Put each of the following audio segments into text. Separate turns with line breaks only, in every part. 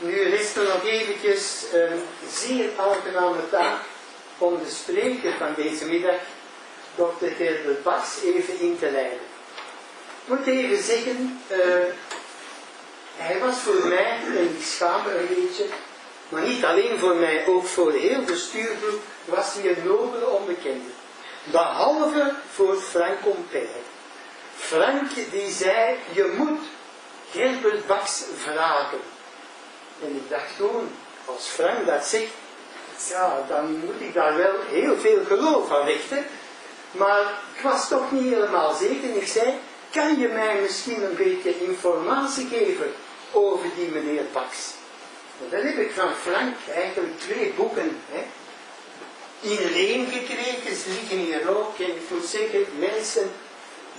Nu rest er nog eventjes een zeer aangename taak om de spreker van deze middag, Dr. Herbert Bas, even in te leiden. Ik moet even zeggen, uh, hij was voor mij, en ik schaam me een beetje, maar niet alleen voor mij, ook voor heel de stuurgroep, was hij een nobele onbekende. Behalve voor Frank Omper. Frank die zei, je moet Gerbert Baks vragen. En ik dacht toen, als Frank dat zegt, ja, dan moet ik daar wel heel veel geloof van richten. Maar ik was toch niet helemaal zeker. Ik zei, kan je mij misschien een beetje informatie geven over die meneer? En dan heb ik van Frank eigenlijk twee boeken hè, in leen gekregen. Ze liggen hier ook. En ik moet zeggen, mensen,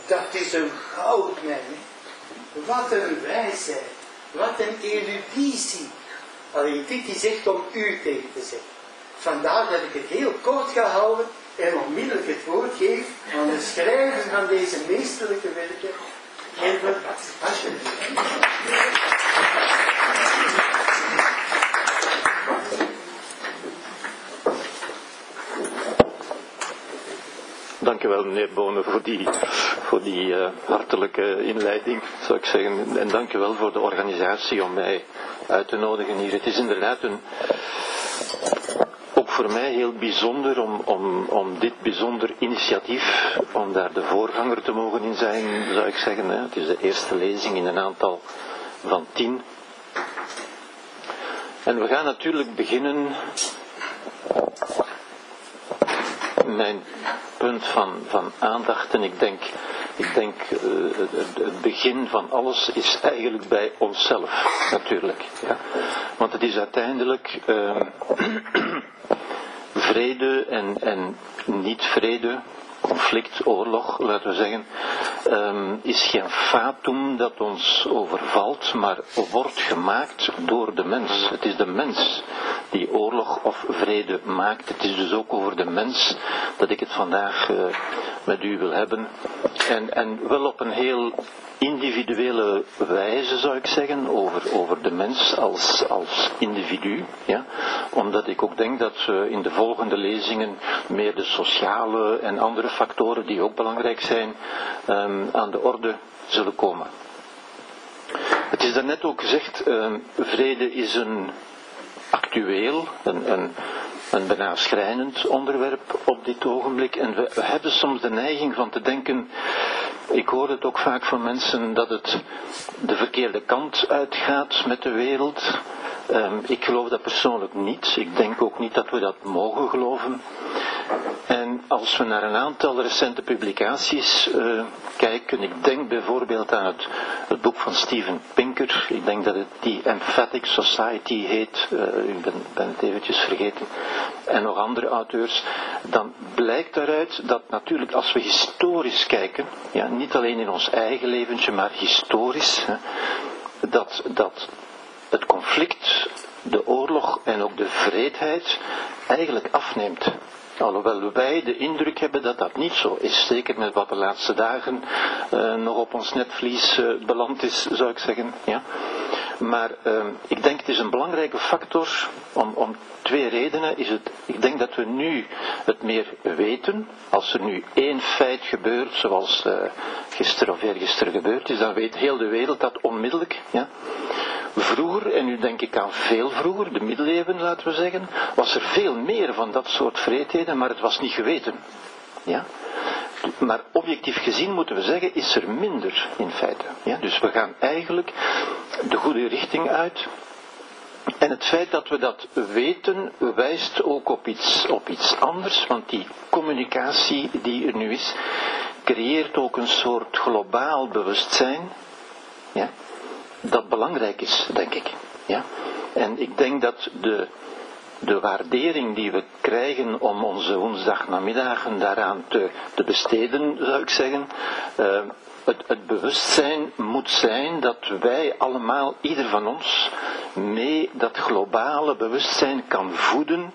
dat is een goudmijn. Wat een wijsheid. Wat een eruditie. Alleen dit is echt om u tegen te zeggen. Vandaar dat ik het heel kort gehouden en onmiddellijk het woord geef aan de schrijver van deze meesterlijke werken, Herbert Alsjeblieft.
Dank u wel, meneer Bonen, voor die, voor die uh, hartelijke inleiding, zou ik zeggen. En dank u wel voor de organisatie om mij uit te nodigen hier. Het is inderdaad een, ook voor mij heel bijzonder om, om, om dit bijzonder initiatief, om daar de voorganger te mogen in zijn, zou ik zeggen. Hè. Het is de eerste lezing in een aantal van tien. En we gaan natuurlijk beginnen mijn punt van, van aandacht en ik denk, ik denk uh, het begin van alles is eigenlijk bij onszelf natuurlijk. Ja. Want het is uiteindelijk uh, vrede en, en niet vrede, conflict, oorlog, laten we zeggen, um, is geen fatum dat ons overvalt, maar wordt gemaakt door de mens. Het is de mens die oorlog of vrede maakt. Het is dus ook over de mens dat ik het vandaag uh, met u wil hebben. En, en wel op een heel individuele wijze zou ik zeggen over, over de mens als, als individu. Ja? Omdat ik ook denk dat we in de volgende lezingen meer de sociale en andere factoren die ook belangrijk zijn um, aan de orde zullen komen. Het is daarnet ook gezegd, um, vrede is een actueel, een, een, een bijna schrijnend onderwerp op dit ogenblik. En we, hebben soms de neiging van te denken, ik hoor het ook vaak van mensen, dat het de verkeerde kant uitgaat met de wereld. Um, ik geloof dat persoonlijk niet. Ik denk ook niet dat we dat mogen geloven. Als we naar een aantal recente publicaties uh, kijken, ik denk bijvoorbeeld aan het, het, boek van Steven Pinker, ik denk dat het die Emphatic Society heet, uh, ik ben, ben, het eventjes vergeten, en nog andere auteurs, dan blijkt daaruit dat natuurlijk als we historisch kijken, ja, niet alleen in ons eigen leventje, maar historisch, hè, dat, dat het conflict, de oorlog en ook de vreedheid eigenlijk afneemt. Alhoewel wij de indruk hebben dat dat niet zo is. Zeker met wat de laatste dagen uh, nog op ons netvlies uh, beland is, zou ik zeggen. Ja. Maar uh, ik denk het is een belangrijke factor om, om twee redenen. Is het, ik denk dat we nu het meer weten. Als er nu één feit gebeurt, zoals gisteren of eergisteren gebeurd is, dan weet heel de wereld dat onmiddellijk. Ja. Vroeger, en nu denk ik aan veel vroeger, de middeleeuwen laten we zeggen, was er veel meer van dat soort vreedheden, maar het was niet geweten. Ja? Maar objectief gezien moeten we zeggen, is er minder in feite. Ja? Dus we gaan eigenlijk de goede richting uit. En het feit dat we dat weten, wijst ook op iets, op iets anders, want die communicatie die er nu is, creëert ook een soort globaal bewustzijn. Ja? dat belangrijk is, denk ik. Ja? En ik denk dat de, de waardering die we krijgen om onze woensdagnamiddagen daaraan te, te besteden, zou ik zeggen, uh, het, het, bewustzijn moet zijn dat wij allemaal, ieder van ons, mee dat globale bewustzijn kan voeden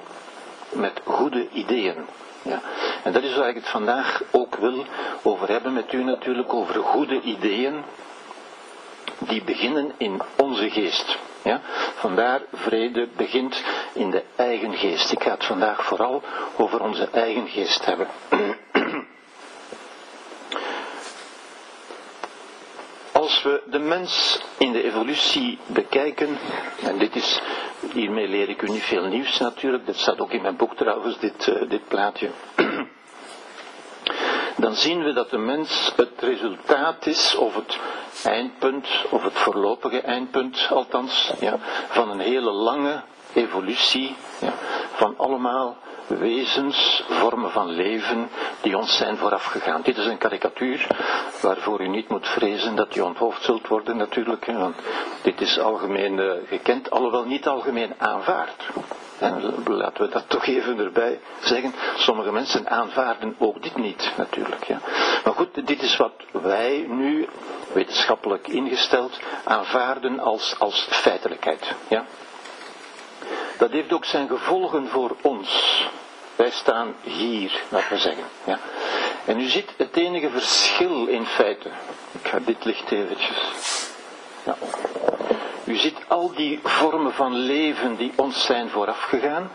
met goede ideeën. Ja. En dat is waar ik het vandaag ook wil over hebben met u natuurlijk, over goede ideeën, die beginnen in onze geest. Ja? Vandaar vrede begint in de eigen geest. Ik ga het vandaag vooral over onze eigen geest hebben. Als we de mens in de evolutie bekijken, en dit is, hiermee leer ik u niet veel nieuws natuurlijk, dat staat ook in mijn boek trouwens, dit, uh, dit plaatje. Dan zien we dat de mens het resultaat is, of het eindpunt, of het voorlopige eindpunt althans, ja, van een hele lange evolutie van allemaal wezens, vormen van leven die ons zijn voorafgegaan. Dit is een karikatuur waarvoor u niet moet vrezen dat u onthoofd zult worden natuurlijk, want dit is algemeen uh, gekend, alhoewel niet algemeen aanvaard. En laten we dat toch even erbij zeggen. Sommige mensen aanvaarden ook dit niet, natuurlijk. Ja. Maar goed, dit is wat wij nu, wetenschappelijk ingesteld, aanvaarden als, als feitelijkheid. Ja. Dat heeft ook zijn gevolgen voor ons. Wij staan hier, laten we zeggen. Ja. En u ziet het enige verschil in feite. Ik ga dit licht eventjes. Ja. U ziet al die vormen van leven die ons zijn voorafgegaan.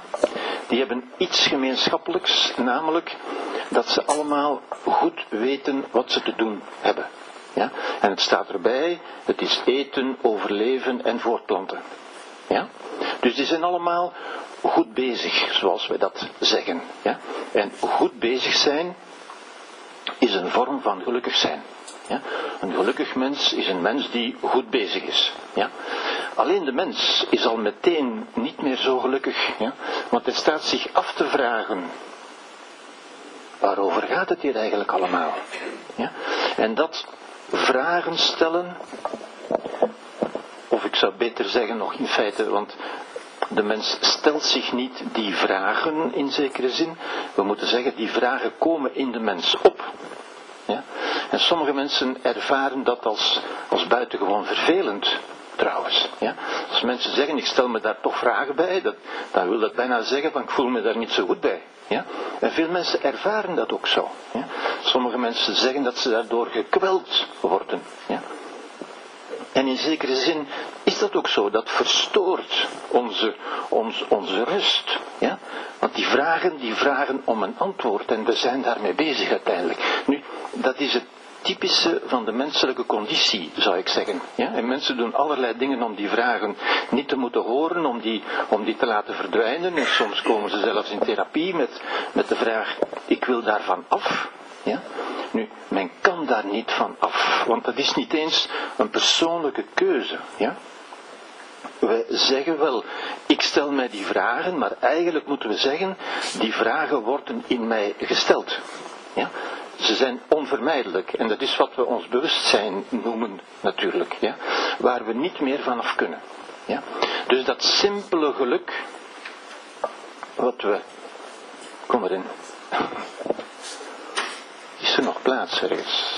Die hebben iets gemeenschappelijks, namelijk dat ze allemaal goed weten wat ze te doen hebben. Ja? En het staat erbij, het is eten, overleven en voortplanten. Ja? Dus die zijn allemaal goed bezig, zoals wij dat zeggen. Ja? En goed bezig zijn is een vorm van gelukkig zijn. Ja? Een gelukkig mens is een mens die goed bezig is. Ja? Alleen de mens is al meteen niet meer zo gelukkig, ja? want hij staat zich af te vragen. Waarover gaat het hier eigenlijk allemaal? Ja? En dat vragen stellen, of ik zou beter zeggen nog in feite, want de mens stelt zich niet die vragen in zekere zin. We moeten zeggen, die vragen komen in de mens op. Ja? En sommige mensen ervaren dat als, als buitengewoon vervelend trouwens. Ja? Als mensen zeggen, ik stel me daar toch vragen bij, dan wil dat bijna zeggen van ik voel me daar niet zo goed bij. Ja? En veel mensen ervaren dat ook zo. Ja? Sommige mensen zeggen dat ze daardoor gekweld worden. Ja? En in zekere zin is dat ook zo. Dat verstoort onze, onze, onze rust. Ja? Want die vragen, die vragen om een antwoord en we zijn daarmee bezig uiteindelijk. Nu, dat is het typische van de menselijke conditie, zou ik zeggen. Ja? En mensen doen allerlei dingen om die vragen niet te moeten horen, om die, om die te laten verdwijnen. En soms komen ze zelfs in therapie met, met de vraag, ik wil daarvan af. Ja? Nu, men kan daar niet van af, want dat is niet eens een persoonlijke keuze. Ja? We zeggen wel, ik stel mij die vragen, maar eigenlijk moeten we zeggen, die vragen worden in mij gesteld. Ja? Ze zijn onvermijdelijk en dat is wat we ons bewustzijn noemen natuurlijk, ja? waar we niet meer vanaf kunnen. Ja? Dus dat simpele geluk, wat we. Kom erin. Is er nog plaats ergens?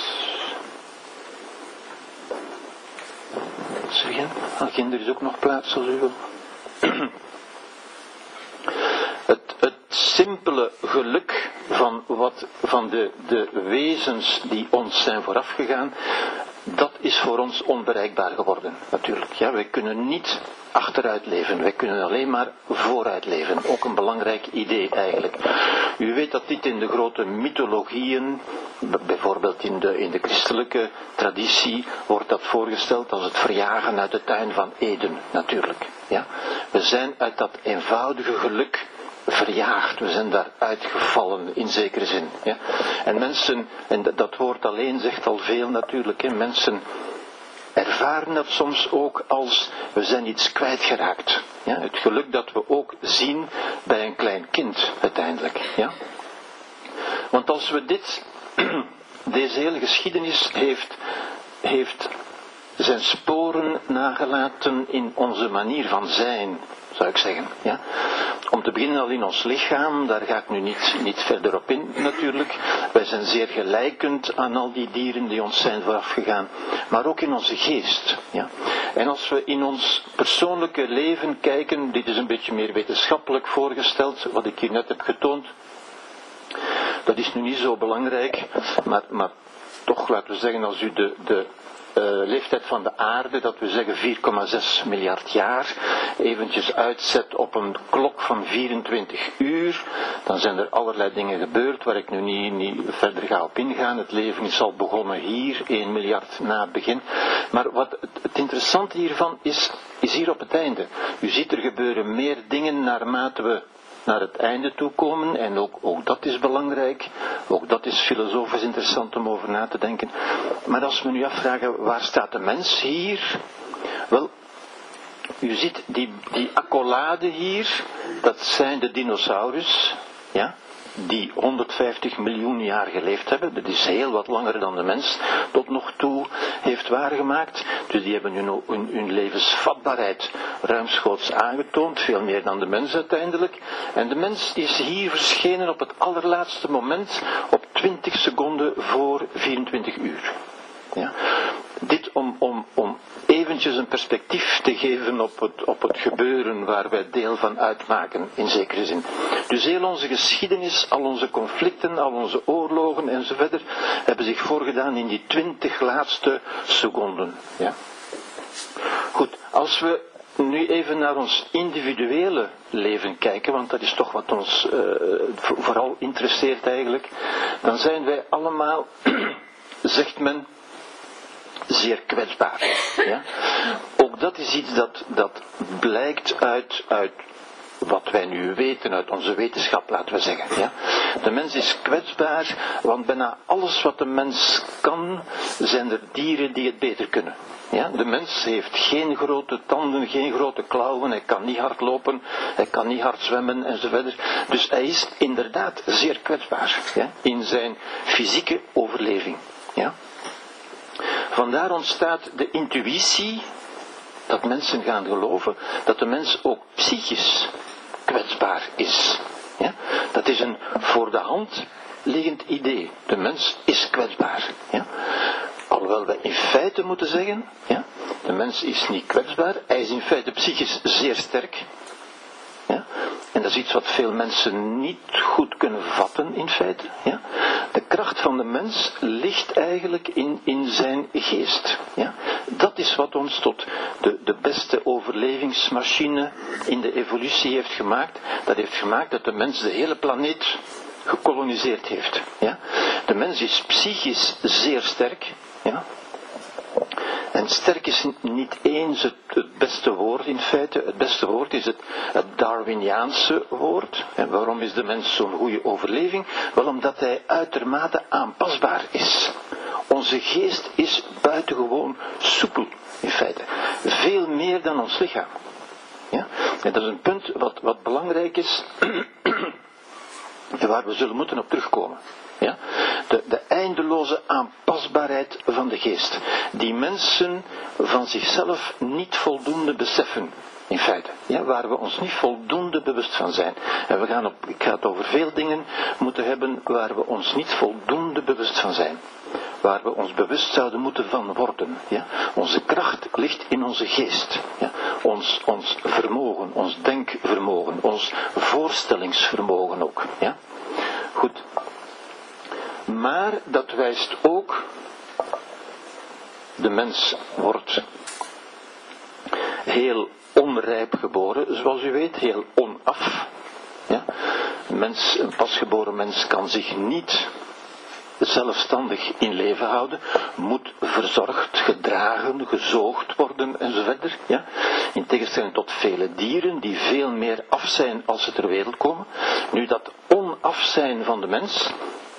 Zeggen, aan kinderen is ook nog plaats als u wil. Het, het simpele geluk van, wat, van de, de wezens die ons zijn voorafgegaan, dat is voor ons onbereikbaar geworden, natuurlijk. Ja, wij kunnen niet achteruit leven, wij kunnen alleen maar vooruit leven. Ook een belangrijk idee eigenlijk. U weet dat dit in de grote mythologieën, bijvoorbeeld in de, in de christelijke traditie, wordt dat voorgesteld als het verjagen uit de tuin van Eden, natuurlijk. Ja? We zijn uit dat eenvoudige geluk verjaagd. We zijn daar uitgevallen in zekere zin. Ja? En mensen, en dat woord alleen zegt al veel natuurlijk, hè? mensen ervaren dat soms ook als we zijn iets kwijtgeraakt. Ja? Het geluk dat we ook zien bij een klein kind uiteindelijk. Ja? Want als we dit, deze hele geschiedenis heeft, heeft zijn sporen nagelaten in onze manier van zijn, zou ik zeggen. Ja? Om te beginnen al in ons lichaam, daar ga ik nu niet, niet verder op in natuurlijk. Wij zijn zeer gelijkend aan al die dieren die ons zijn voorafgegaan, maar ook in onze geest. Ja? En als we in ons persoonlijke leven kijken, dit is een beetje meer wetenschappelijk voorgesteld, wat ik hier net heb getoond. Dat is nu niet zo belangrijk, maar, maar toch laten we zeggen, als u de, de leeftijd van de aarde, dat we zeggen 4,6 miljard jaar, eventjes uitzet op een klok van 24 uur, dan zijn er allerlei dingen gebeurd waar ik nu niet, niet verder ga op ingaan. Het leven is al begonnen hier, 1 miljard na het begin. Maar wat het interessante hiervan is, is hier op het einde. U ziet er gebeuren meer dingen naarmate we naar het einde toe komen. En ook, ook dat is belangrijk. Ook dat is filosofisch interessant om over na te denken. Maar als we nu afvragen, waar staat de mens hier? Wel, u ziet die, die accolade hier, dat zijn de dinosaurus. Ja? Die 150 miljoen jaar geleefd hebben. Dat is heel wat langer dan de mens tot nog toe heeft waargemaakt. Dus die hebben hun, hun, hun levensvatbaarheid ruimschoots aangetoond, veel meer dan de mens uiteindelijk. En de mens is hier verschenen op het allerlaatste moment, op 20 seconden voor 24 uur. Ja. Dit om, om, om eventjes een perspectief te geven op het, op het gebeuren waar wij deel van uitmaken, in zekere zin. Dus heel onze geschiedenis, al onze conflicten, al onze oorlogen enzovoort, hebben zich voorgedaan in die twintig laatste seconden. Ja. Goed, als we nu even naar ons individuele leven kijken, want dat is toch wat ons uh, vooral interesseert eigenlijk, dan zijn wij allemaal, zegt men, zeer kwetsbaar. Ja? Ook dat is iets dat, dat blijkt uit, uit wat wij nu weten uit onze wetenschap, laten we zeggen. Ja? De mens is kwetsbaar, want bijna alles wat de mens kan, zijn er dieren die het beter kunnen. Ja? De mens heeft geen grote tanden, geen grote klauwen, hij kan niet hard lopen, hij kan niet hard zwemmen enzovoort. Dus hij is inderdaad zeer kwetsbaar ja? in zijn fysieke overleving. Ja? Vandaar ontstaat de intuïtie dat mensen gaan geloven dat de mens ook psychisch kwetsbaar is. Ja? Dat is een voor de hand liggend idee. De mens is kwetsbaar. Ja? Alhoewel wij in feite moeten zeggen, ja, de mens is niet kwetsbaar, hij is in feite psychisch zeer sterk. Ja? En dat is iets wat veel mensen niet goed kunnen vatten in feite. Ja? De kracht van de mens ligt eigenlijk in, in zijn geest. Ja? Dat is wat ons tot de, de beste overlevingsmachine in de evolutie heeft gemaakt. Dat heeft gemaakt dat de mens de hele planeet gekoloniseerd heeft. Ja? De mens is psychisch zeer sterk. Ja? En sterk is niet eens het, het, beste woord in feite. Het beste woord is het, het Darwiniaanse woord. En waarom is de mens zo'n goede overleving? Wel omdat hij uitermate aanpasbaar is. Onze geest is buitengewoon soepel in feite. Veel meer dan ons lichaam. Ja? En dat is een punt wat, wat belangrijk is waar we zullen moeten op terugkomen. Ja? De, de eindeloze aanpasbaarheid van de geest, die mensen van zichzelf niet voldoende beseffen. In feite, ja, waar we ons niet voldoende bewust van zijn. En we gaan op, ik ga het over veel dingen moeten hebben waar we ons niet voldoende bewust van zijn. Waar we ons bewust zouden moeten van worden. Ja? Onze kracht ligt in onze geest. Ja? Ons, ons vermogen, ons denkvermogen, ons voorstellingsvermogen ook. Ja? Goed, maar dat wijst ook, de mens wordt heel onrijp geboren, zoals u weet, heel onaf. Ja? Een, mens, een pasgeboren mens kan zich niet zelfstandig in leven houden, moet verzorgd, gedragen, gezoogd worden enzovoort. Ja? In tegenstelling tot vele dieren die veel meer af zijn als ze ter wereld komen. Nu dat onaf zijn van de mens,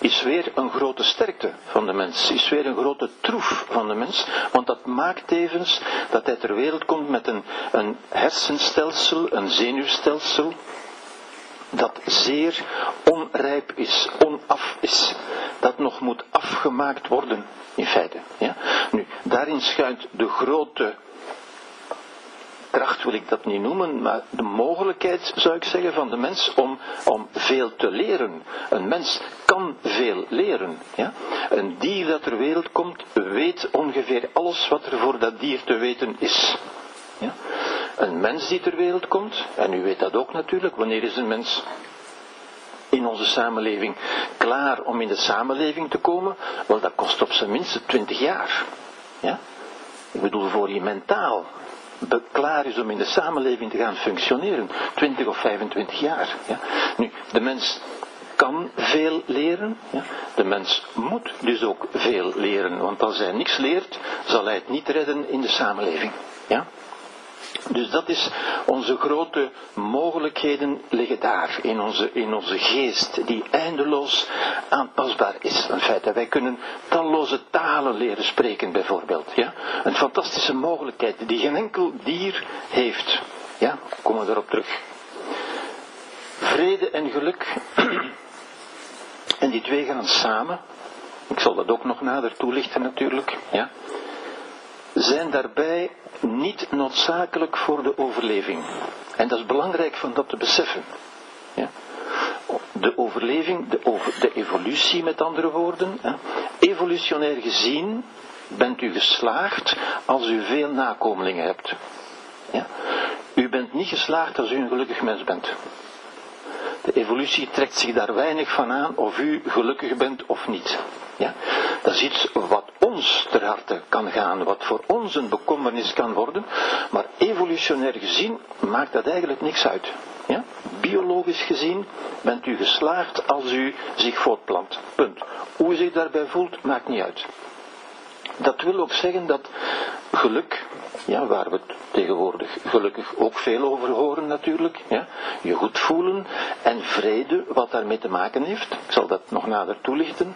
is weer een grote sterkte van de mens, is weer een grote troef van de mens, want dat maakt tevens dat hij ter wereld komt met een, een hersenstelsel, een zenuwstelsel, dat zeer onrijp is, onaf is, dat nog moet afgemaakt worden, in feite. Ja? Nu, daarin schuilt de grote kracht wil ik dat niet noemen, maar de mogelijkheid zou ik zeggen van de mens om, om veel te leren. Een mens kan veel leren. Ja? Een dier dat ter wereld komt weet ongeveer alles wat er voor dat dier te weten is. Ja? Een mens die ter wereld komt, en u weet dat ook natuurlijk, wanneer is een mens in onze samenleving klaar om in de samenleving te komen? Wel, dat kost op zijn minst 20 jaar. Ja? Ik bedoel, voor je mentaal klaar is om in de samenleving te gaan functioneren, 20 of 25 jaar. Ja. Nu, de mens kan veel leren. Ja. De mens moet dus ook veel leren, want als hij niks leert, zal hij het niet redden in de samenleving. Ja. Dus dat is onze grote mogelijkheden liggen daar in onze, in onze geest, die eindeloos aanpasbaar is. In feite, wij kunnen talloze talen leren spreken bijvoorbeeld. Ja? Een fantastische mogelijkheid die geen enkel dier heeft. Ja, komen we erop terug. Vrede en geluk. en die twee gaan samen. Ik zal dat ook nog nader toelichten natuurlijk. Ja? Zijn daarbij niet noodzakelijk voor de overleving. En dat is belangrijk van dat te beseffen. Ja. De overleving, de, de, evolutie met andere woorden. Evolutionair gezien bent u geslaagd als u veel nakomelingen hebt. Ja. U bent niet geslaagd als u een gelukkig mens bent. De evolutie trekt zich daar weinig van aan of u gelukkig bent of niet. Ja? Dat is iets wat ons ter harte kan gaan, wat voor ons een bekommernis kan worden, maar evolutionair gezien maakt dat eigenlijk niks uit. Ja? Biologisch gezien bent u geslaagd als u zich voortplant. Punt. Hoe u zich daarbij voelt, maakt niet uit. Dat wil ook zeggen dat geluk, ja, waar we tegenwoordig gelukkig ook veel over horen natuurlijk, ja, je goed voelen en vrede, wat daarmee te maken heeft, ik zal dat nog nader toelichten,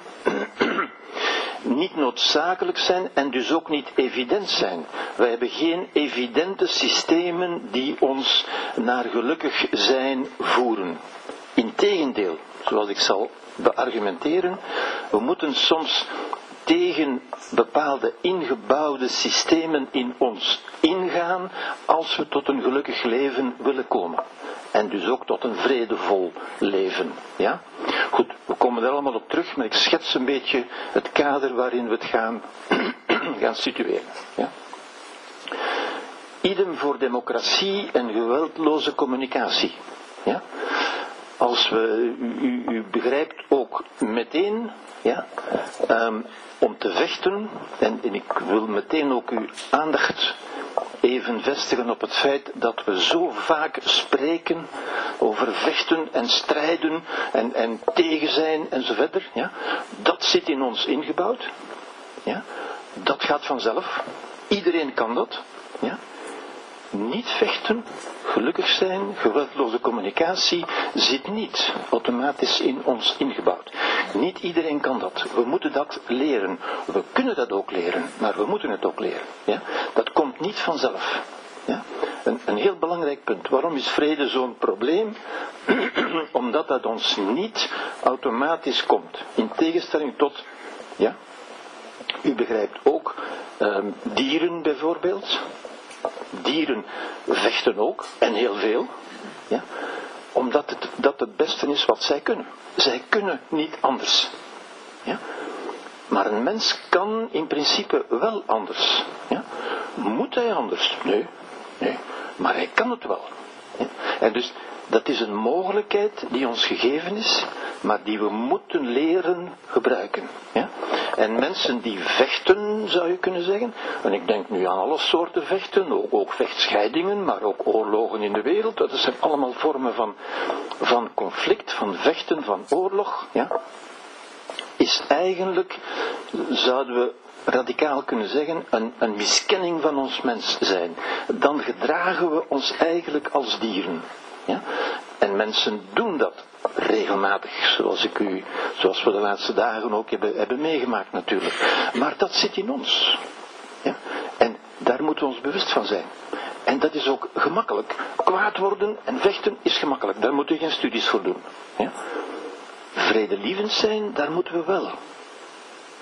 niet noodzakelijk zijn en dus ook niet evident zijn. Wij hebben geen evidente systemen die ons naar gelukkig zijn voeren. Integendeel, zoals ik zal beargumenteren, we moeten soms tegen bepaalde ingebouwde systemen in ons ingaan als we tot een gelukkig leven willen komen. En dus ook tot een vredevol leven. Ja? Goed, we komen er allemaal op terug, maar ik schets een beetje het kader waarin we het gaan, gaan situeren. Ja? Idem voor democratie en geweldloze communicatie. Ja? Als we, u, u begrijpt ook meteen ja, um, om te vechten, en, en, ik wil meteen ook uw aandacht even vestigen op het feit dat we zo vaak spreken over vechten en strijden en, en tegen zijn enzovoort. Ja, dat zit in ons ingebouwd. Ja, dat gaat vanzelf. Iedereen kan dat. Ja. Niet vechten, gelukkig zijn, geweldloze communicatie zit niet automatisch in ons ingebouwd. Niet iedereen kan dat. We moeten dat leren. We kunnen dat ook leren, maar we moeten het ook leren. Ja? Dat komt niet vanzelf. Ja? Een, een heel belangrijk punt. Waarom is vrede zo'n probleem? Omdat dat ons niet automatisch komt. In tegenstelling tot, ja, u begrijpt ook, um, dieren bijvoorbeeld. Dieren vechten ook, en heel veel. Ja? Omdat het, dat het beste is wat zij kunnen. Zij kunnen niet anders. Ja? Maar een mens kan in principe wel anders. Ja? Moet hij anders? Nee, nee. Maar hij kan het wel. En dus dat is een mogelijkheid die ons gegeven is, maar die we moeten leren gebruiken. Ja? En mensen die vechten, zou je kunnen zeggen, en ik denk nu aan alle soorten vechten, ook, ook vechtscheidingen, maar ook oorlogen in de wereld, dat zijn allemaal vormen van, van conflict, van vechten, van oorlog. Ja? Is eigenlijk, zouden we radicaal kunnen zeggen, een, een miskenning van ons mens zijn. Dan gedragen we ons eigenlijk als dieren. Ja? En mensen doen dat regelmatig, zoals, ik u, zoals we de laatste dagen ook hebben, hebben meegemaakt natuurlijk. Maar dat zit in ons. Ja? En daar moeten we ons bewust van zijn. En dat is ook gemakkelijk. Kwaad worden en vechten is gemakkelijk. Daar moeten we geen studies voor doen. Ja? Vredelievend zijn, daar moeten we wel.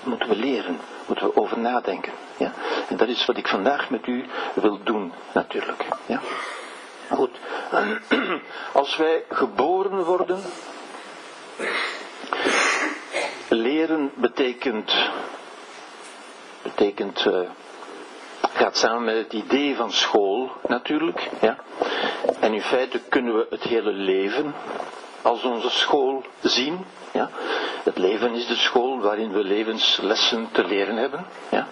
moeten we leren. moeten we over nadenken. Ja? En dat is wat ik vandaag met u wil doen, natuurlijk. Ja? Goed. Als wij geboren worden, leren betekent, betekent, uh, gaat samen met het idee van school natuurlijk. Ja. En in feite kunnen we het hele leven als onze school zien. Ja. Het leven is de school waarin we levenslessen te leren hebben. Ja.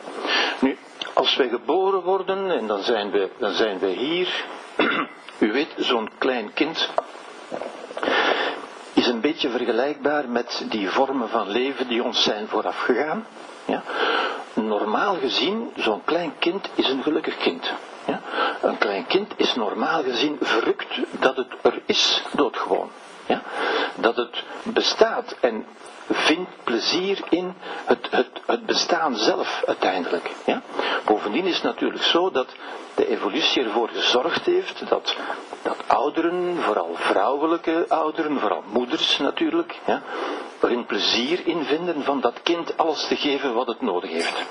Nu, als wij geboren worden en dan zijn we, dan zijn we hier, u weet, zo'n klein kind is een beetje vergelijkbaar met die vormen van leven die ons zijn voorafgegaan. Ja? Normaal gezien, zo'n klein kind is een gelukkig kind. Ja? Een klein kind is normaal gezien verrukt dat het er is, doodgewoon. Ja? Dat het bestaat en vindt plezier in het, het, het bestaan zelf uiteindelijk. Ja? Bovendien is het natuurlijk zo dat de evolutie ervoor gezorgd heeft dat, dat ouderen, vooral vrouwelijke ouderen, vooral moeders natuurlijk, ja, er plezier in vinden van dat kind alles te geven wat het nodig heeft.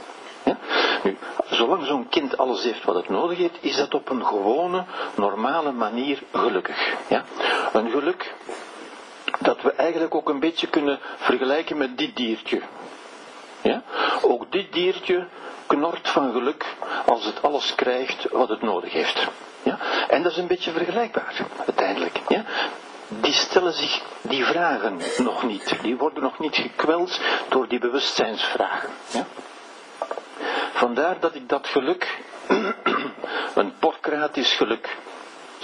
Ja? Nu, zolang zo'n kind alles heeft wat het nodig heeft, is dat op een gewone, normale manier gelukkig. Ja? Een geluk dat we eigenlijk ook een beetje kunnen vergelijken met dit diertje. Ja? Ook dit diertje knort van geluk als het alles krijgt wat het nodig heeft. Ja? En dat is een beetje vergelijkbaar, uiteindelijk. Ja? Die stellen zich die vragen nog niet. Die worden nog niet gekweld door die bewustzijnsvragen. Ja? Vandaar dat ik dat geluk een porcratisch geluk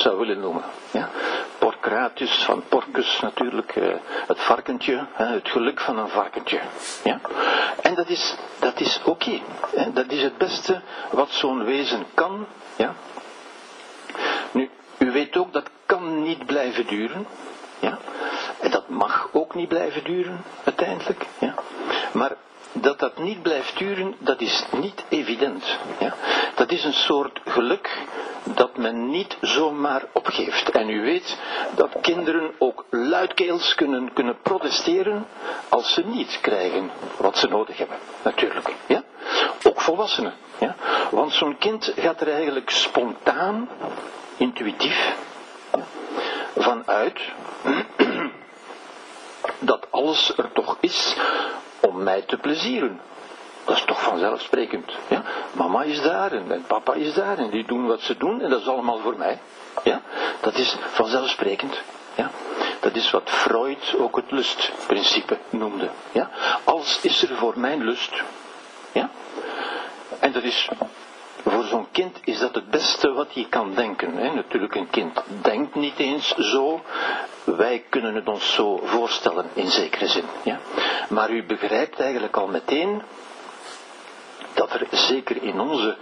zou willen noemen. Ja? Porcratius van porcus natuurlijk, eh, het varkentje, het geluk van een varkentje. Ja? En dat is, dat is oké. dat is het beste wat zo'n wezen kan. Ja? Nu, u weet ook dat kan niet blijven duren. Ja? En dat mag ook niet blijven duren, uiteindelijk. Ja? Maar dat dat niet blijft duren, dat is niet evident. Ja? Dat is een soort geluk dat men niet zomaar opgeeft. En u weet dat kinderen ook luidkeels kunnen, kunnen protesteren als ze niet krijgen wat ze nodig hebben. Natuurlijk. Ja? Ook volwassenen. Ja? Want zo'n kind gaat er eigenlijk spontaan, intuïtief, vanuit dat alles er toch is om mij te plezieren. Dat is toch vanzelfsprekend. Ja? Mama is daar en, papa is daar en die doen wat ze doen en dat is allemaal voor mij. Ja? Dat is vanzelfsprekend. Ja? Dat is wat Freud ook het lustprincipe noemde. Ja? Alles is er voor mijn lust. Ja? En dat is voor zo'n kind is dat het beste wat je kan denken. Hè? Natuurlijk, een kind denkt niet eens zo. Wij kunnen het ons zo voorstellen, in zekere zin. Ja? Maar u begrijpt eigenlijk al meteen dat er zeker in onze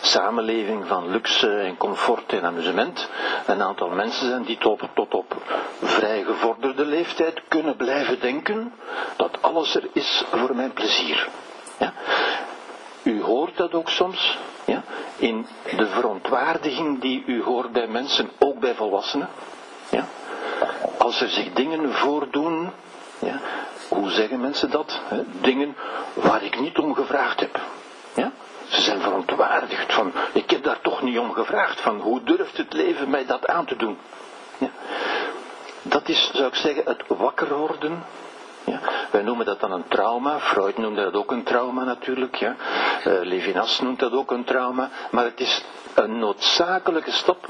samenleving van luxe en comfort en amusement een aantal mensen zijn die tot, op vrij gevorderde leeftijd kunnen blijven denken dat alles er is voor mijn plezier. Ja? U hoort dat ook soms, ja, in de verontwaardiging die u hoort bij mensen, ook bij volwassenen. Ja. Als er zich dingen voordoen, ja, hoe zeggen mensen dat? Dingen waar ik niet om gevraagd heb. Ja? Ze zijn verontwaardigd van, ik heb daar toch niet om gevraagd, van hoe durft het leven mij dat aan te doen? Ja. Dat is, zou ik zeggen, het wakker worden ja. Wij noemen dat dan een trauma. Freud noemde dat ook een trauma natuurlijk. Ja. Uh, Levinas noemt dat ook een trauma. Maar het is een noodzakelijke stap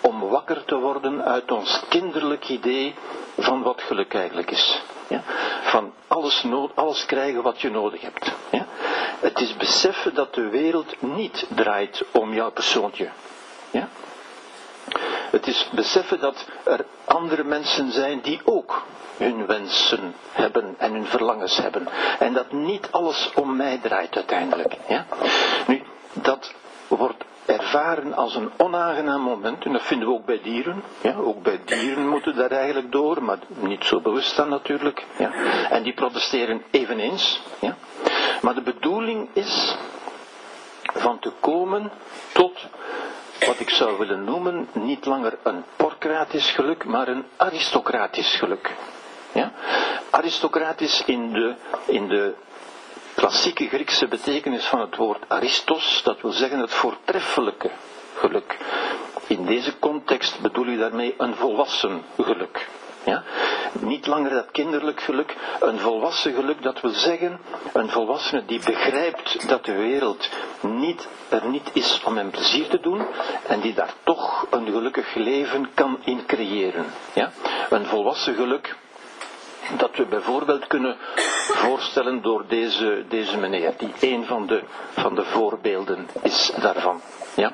om wakker te worden uit ons kinderlijk idee van wat geluk eigenlijk is. Ja? Van alles, nood, alles krijgen wat je nodig hebt. Ja? Het is beseffen dat de wereld niet draait om jouw persoontje. Ja? Het is beseffen dat er andere mensen zijn die ook hun wensen hebben en hun verlangens hebben. En dat niet alles om mij draait uiteindelijk. Ja? Nu, dat wordt ervaren als een onaangenaam moment, en dat vinden we ook bij dieren. Ja? Ook bij dieren moeten daar eigenlijk door, maar niet zo bewust dan natuurlijk. Ja? En die protesteren eveneens. Ja? Maar de bedoeling is van te komen tot wat ik zou willen noemen, niet langer een porcratisch geluk, maar een aristocratisch geluk. Ja? Aristocratisch in de, in de klassieke Griekse betekenis van het woord aristos, dat wil zeggen het voortreffelijke geluk. In deze context bedoel ik daarmee een volwassen geluk. Ja? Niet langer dat kinderlijk geluk, een volwassen geluk, dat wil zeggen een volwassene die begrijpt dat de wereld niet, er niet is om hem plezier te doen en die daar toch een gelukkig leven kan in creëren. Ja? Een volwassen geluk dat we bijvoorbeeld kunnen voorstellen door deze, deze meneer, die een van de, van de voorbeelden is daarvan. Ja?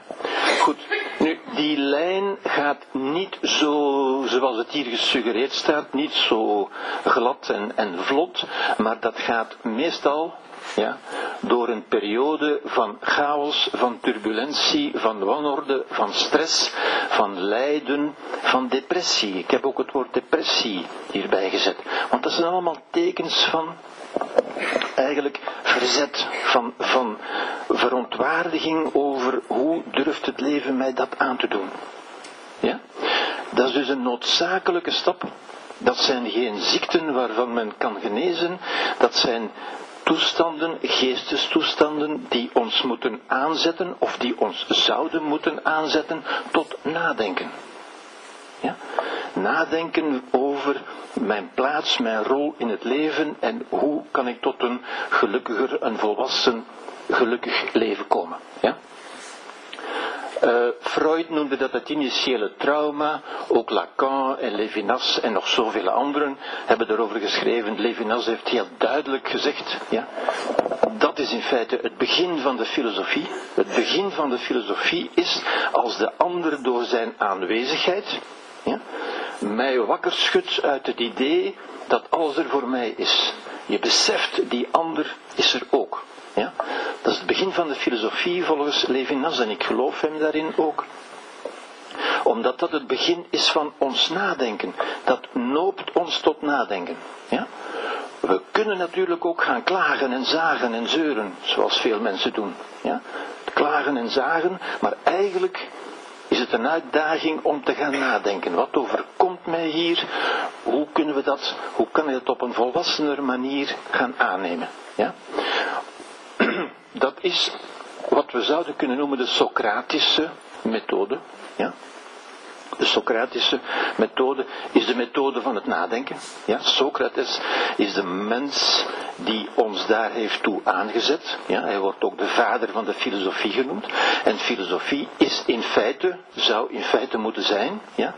Goed, nu, die lijn gaat niet zo, zoals het hier gesuggereerd staat, niet zo glad en, en vlot, maar dat gaat meestal ja, door een periode van chaos, van turbulentie, van wanorde, van stress, van lijden, van depressie. Ik heb ook het woord depressie hierbij gezet, want dat zijn allemaal tekens van eigenlijk verzet, van, van verontwaardiging over hoe durft het leven mij dat aan te doen. Ja? Dat is dus een noodzakelijke stap. Dat zijn geen ziekten waarvan men kan genezen. Dat zijn toestanden, geestestoestanden, die ons moeten aanzetten, of die ons zouden moeten aanzetten tot nadenken. Ja? Nadenken over mijn plaats, mijn rol in het leven en hoe kan ik tot een gelukkiger, een volwassen, gelukkig leven komen. Ja? Uh, Freud noemde dat het initiële trauma, ook Lacan en Levinas en nog zoveel anderen hebben erover geschreven. Levinas heeft heel duidelijk gezegd, ja, dat is in feite het begin van de filosofie. Het begin van de filosofie is als de ander door zijn aanwezigheid ja, mij wakker schudt uit het idee dat alles er voor mij is. Je beseft, die ander is er ook. Ja? Dat is het begin van de filosofie volgens Levinas en ik geloof hem daarin ook. Omdat dat het begin is van ons nadenken. Dat noopt ons tot nadenken. Ja? We kunnen natuurlijk ook gaan klagen en zagen en zeuren, zoals veel mensen doen. Ja? Klagen en zagen, maar eigenlijk is het een uitdaging om te gaan nadenken. Wat overkomt mij hier? Hoe kunnen we dat, hoe kan ik dat op een volwassener manier gaan aannemen? Ja? Dat is wat we zouden kunnen noemen de Socratische methode. Ja? De Socratische methode is de methode van het nadenken. Ja, Socrates is de mens die ons daar heeft toe aangezet. Ja, hij wordt ook de vader van de filosofie genoemd. En filosofie is in feite, zou in feite moeten zijn, ja,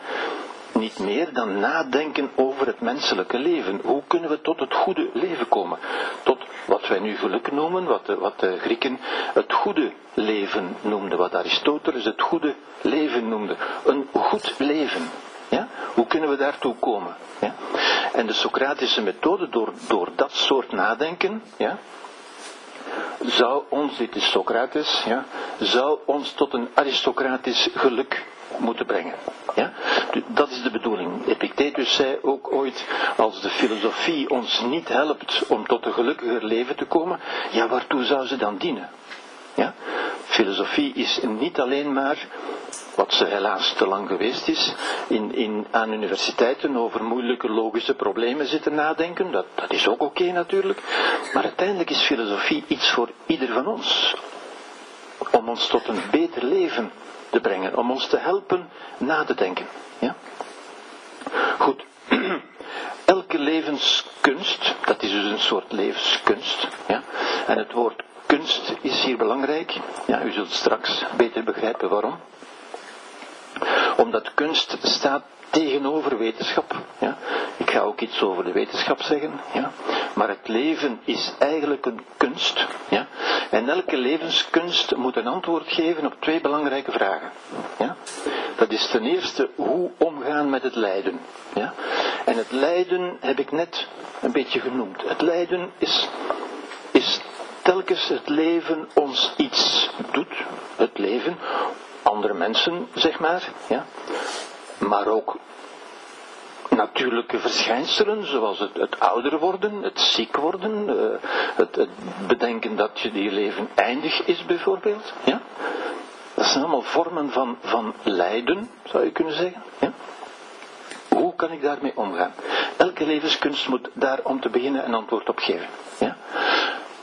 niet meer dan nadenken over het menselijke leven. Hoe kunnen we tot het goede leven komen? Tot wat wij nu geluk noemen, wat de, wat de Grieken het goede leven noemden, wat Aristoteles het goede leven noemde. Een goed leven. Ja? Hoe kunnen we daartoe komen? Ja? En de Socratische methode, door, door dat soort nadenken, ja, zou ons, dit is Socrates, ja, zou ons tot een aristocratisch geluk moeten brengen. Ja? Dat is de bedoeling. Epictetus zei ook ooit, als de filosofie ons niet helpt om tot een gelukkiger leven te komen, ja, waartoe zou ze dan dienen? Ja? Filosofie is niet alleen maar, wat ze helaas te lang geweest is, in, in, aan universiteiten over moeilijke logische problemen zitten nadenken. Dat, dat is ook oké natuurlijk. Maar uiteindelijk is filosofie iets voor ieder van ons. Om ons tot een beter leven te brengen, om ons te helpen na te denken. Ja? Goed. Elke levenskunst, dat is dus een soort levenskunst, ja? en het woord kunst is hier belangrijk. Ja, u zult straks beter begrijpen waarom. Omdat kunst staat tegenover wetenschap. Ja. Ik ga ook iets over de wetenschap zeggen. Ja. Maar het leven is eigenlijk een kunst. Ja. En elke levenskunst moet een antwoord geven op twee belangrijke vragen. Ja. Dat is ten eerste hoe omgaan met het lijden. Ja. En het lijden heb ik net een beetje genoemd. Het lijden is, telkens het leven ons iets doet. Het leven, andere mensen, zeg maar. Ja maar ook natuurlijke verschijnselen, zoals het, het ouder worden, het ziek worden, uh, het, het, bedenken dat je, je leven eindig is bijvoorbeeld. Ja? Dat zijn allemaal vormen van, van lijden, zou je kunnen zeggen. Ja? Hoe kan ik daarmee omgaan? Elke levenskunst moet daar om te beginnen een antwoord op geven. Ja?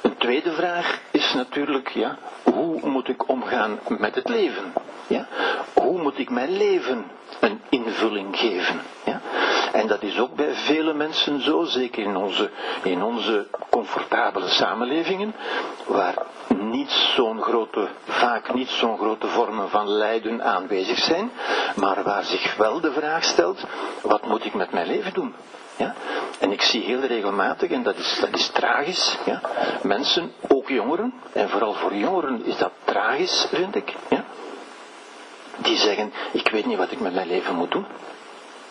Een tweede vraag is natuurlijk, ja, hoe moet ik omgaan met het leven? Ja? Hoe moet ik mijn leven een invulling geven? Ja? En dat is ook bij vele mensen zo, zeker in onze, in onze comfortabele samenlevingen, waar niet zo'n grote, vaak niet zo'n grote vormen van lijden aanwezig zijn, maar waar zich wel de vraag stelt, wat moet ik met mijn leven doen? Ja? En ik zie heel regelmatig, en dat is, dat is tragisch, ja? mensen, ook jongeren, en vooral voor jongeren is dat tragisch, vind ik, ja? die zeggen, ik weet niet wat ik met mijn leven moet doen.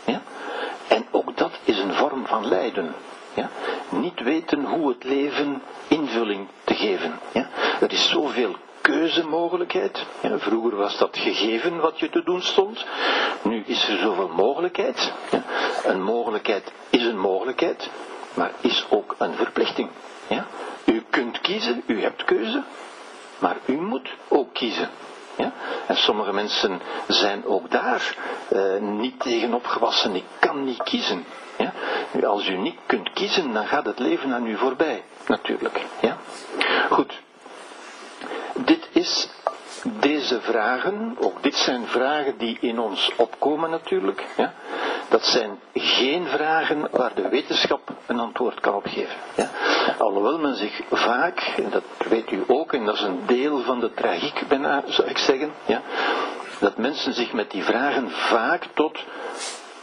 Ja? En ook dat is een vorm van lijden. Ja? Niet weten hoe het leven invulling te geven. Ja? Er is zoveel keuzemogelijkheid. Vroeger was dat gegeven wat je te doen stond. Nu is er zoveel mogelijkheid. Een mogelijkheid is een mogelijkheid, maar is ook een verplichting. Ja. U kunt kiezen, u hebt keuze, maar u moet ook kiezen. Ja? En sommige mensen zijn ook daar uh, niet tegenop gewassen. Ik kan niet kiezen. Ja? Als u niet kunt kiezen, dan gaat het leven aan u voorbij, natuurlijk. Ja? Goed. Dit is vragen, ook dit zijn vragen die in ons opkomen natuurlijk, ja, dat zijn geen vragen waar de wetenschap een antwoord kan op geven. Ja. Alhoewel men zich vaak, en dat weet u ook, en dat is een deel van de tragiek bijna, zou ik zeggen, ja, dat mensen zich met die vragen vaak tot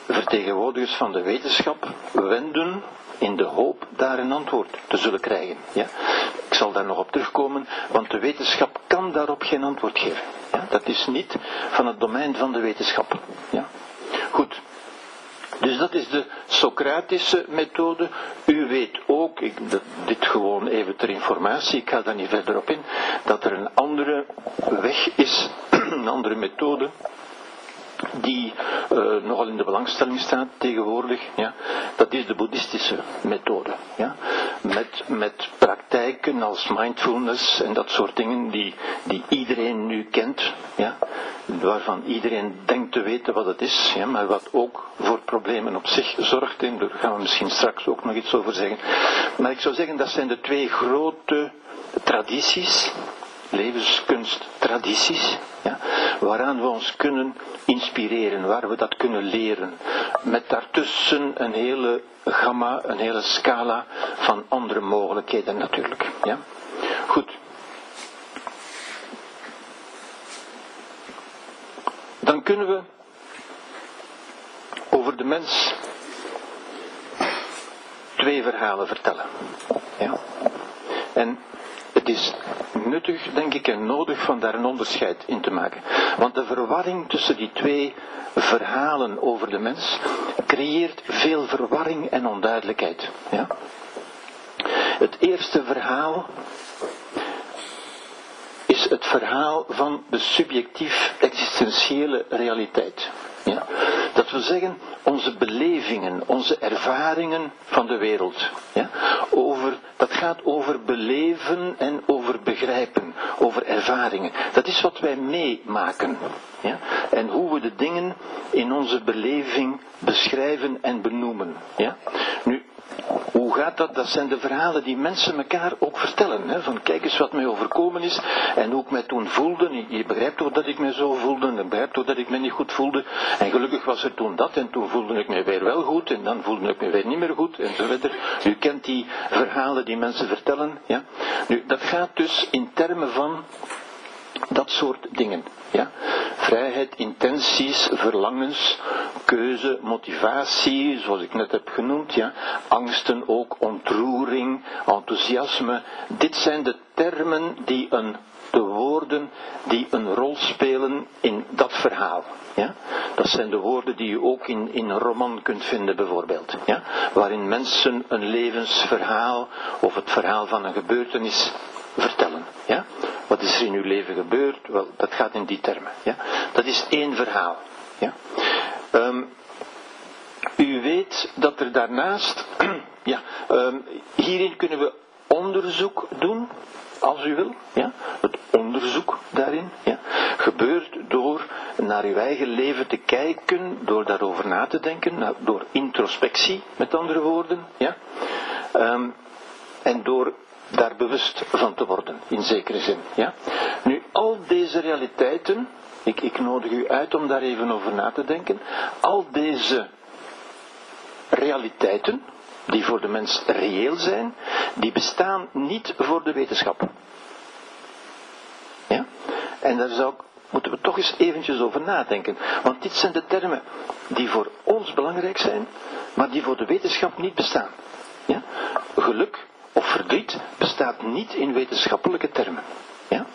vertegenwoordigers van de wetenschap wenden in de hoop daar een antwoord te zullen krijgen. Ja? Ik zal daar nog op terugkomen, want de wetenschap daarop geen antwoord geven. Ja? Dat is niet van het domein van de wetenschap. Ja? Goed. Dus dat is de Socratische methode. U weet ook, ik, dit gewoon even ter informatie, ik ga daar niet verder op in, dat er een andere weg is, een andere methode, die uh, nogal in de belangstelling staat tegenwoordig, ja, dat is de boeddhistische methode. Ja, met, met praktijken als mindfulness en dat soort dingen die, die iedereen nu kent, ja, waarvan iedereen denkt te weten wat het is, ja, maar wat ook voor problemen op zich zorgt. Daar gaan we misschien straks ook nog iets over zeggen. Maar ik zou zeggen, dat zijn de twee grote tradities levenskunsttradities, ja, waaraan we ons kunnen inspireren, waar we dat kunnen leren. Met daartussen een hele gamma, een hele scala van andere mogelijkheden natuurlijk. Ja. Goed. Dan kunnen we over de mens twee verhalen vertellen. Ja. En het is nuttig, denk ik, en nodig van daar een onderscheid in te maken. Want de verwarring tussen die twee verhalen over de mens creëert veel verwarring en onduidelijkheid. Ja? Het eerste verhaal is het verhaal van de subjectief existentiële realiteit. Ja? Wil zeggen, onze belevingen, onze ervaringen van de wereld. Ja? Over, dat gaat over beleven en over begrijpen, over ervaringen. Dat is wat wij meemaken. Ja? En hoe we de dingen in onze beleving beschrijven en benoemen. Ja? Nu, hoe gaat dat? Dat zijn de verhalen die mensen elkaar ook vertellen. Hè? Van kijk eens wat mij overkomen is en hoe ik mij toen voelde. Je begrijpt toch dat ik mij zo voelde en begrijpt toch dat ik me niet goed voelde. En gelukkig was er toen dat en toen voelde ik me weer wel goed en dan voelde ik me weer niet meer goed en zo verder. U kent die verhalen die mensen vertellen. Ja? Nu, dat gaat dus in termen van dat soort dingen. Ja? Vrijheid, intenties, verlangens, keuze, motivatie, zoals ik net heb genoemd. Ja? Angsten ook, ontroering, enthousiasme. Dit zijn de termen die een, de woorden die een rol spelen in dat verhaal. Ja? Dat zijn de woorden die je ook in, in een roman kunt vinden bijvoorbeeld. Ja? Waarin mensen een levensverhaal of het verhaal van een gebeurtenis vertellen. Ja? Wat is er in uw leven gebeurd? Wel, dat gaat in die termen. Ja? Dat is één verhaal. Ja? Um, u weet dat er daarnaast, ja, um, hierin kunnen we onderzoek doen, als u wil. Ja? Het onderzoek daarin ja? gebeurt door naar uw eigen leven te kijken, door daarover na te denken, door introspectie, met andere woorden. Ja? Um, en door daar bewust van te worden, in zekere zin. Ja? Nu, al deze realiteiten, ik, ik nodig u uit om daar even over na te denken, al deze realiteiten, die voor de mens reëel zijn, die bestaan niet voor de wetenschap. Ja? En daar zou, moeten we toch eens eventjes over nadenken. Want dit zijn de termen die voor ons belangrijk zijn, maar die voor de wetenschap niet bestaan. Ja? Geluk of verdriet bestaat niet in wetenschappelijke termen. Ja?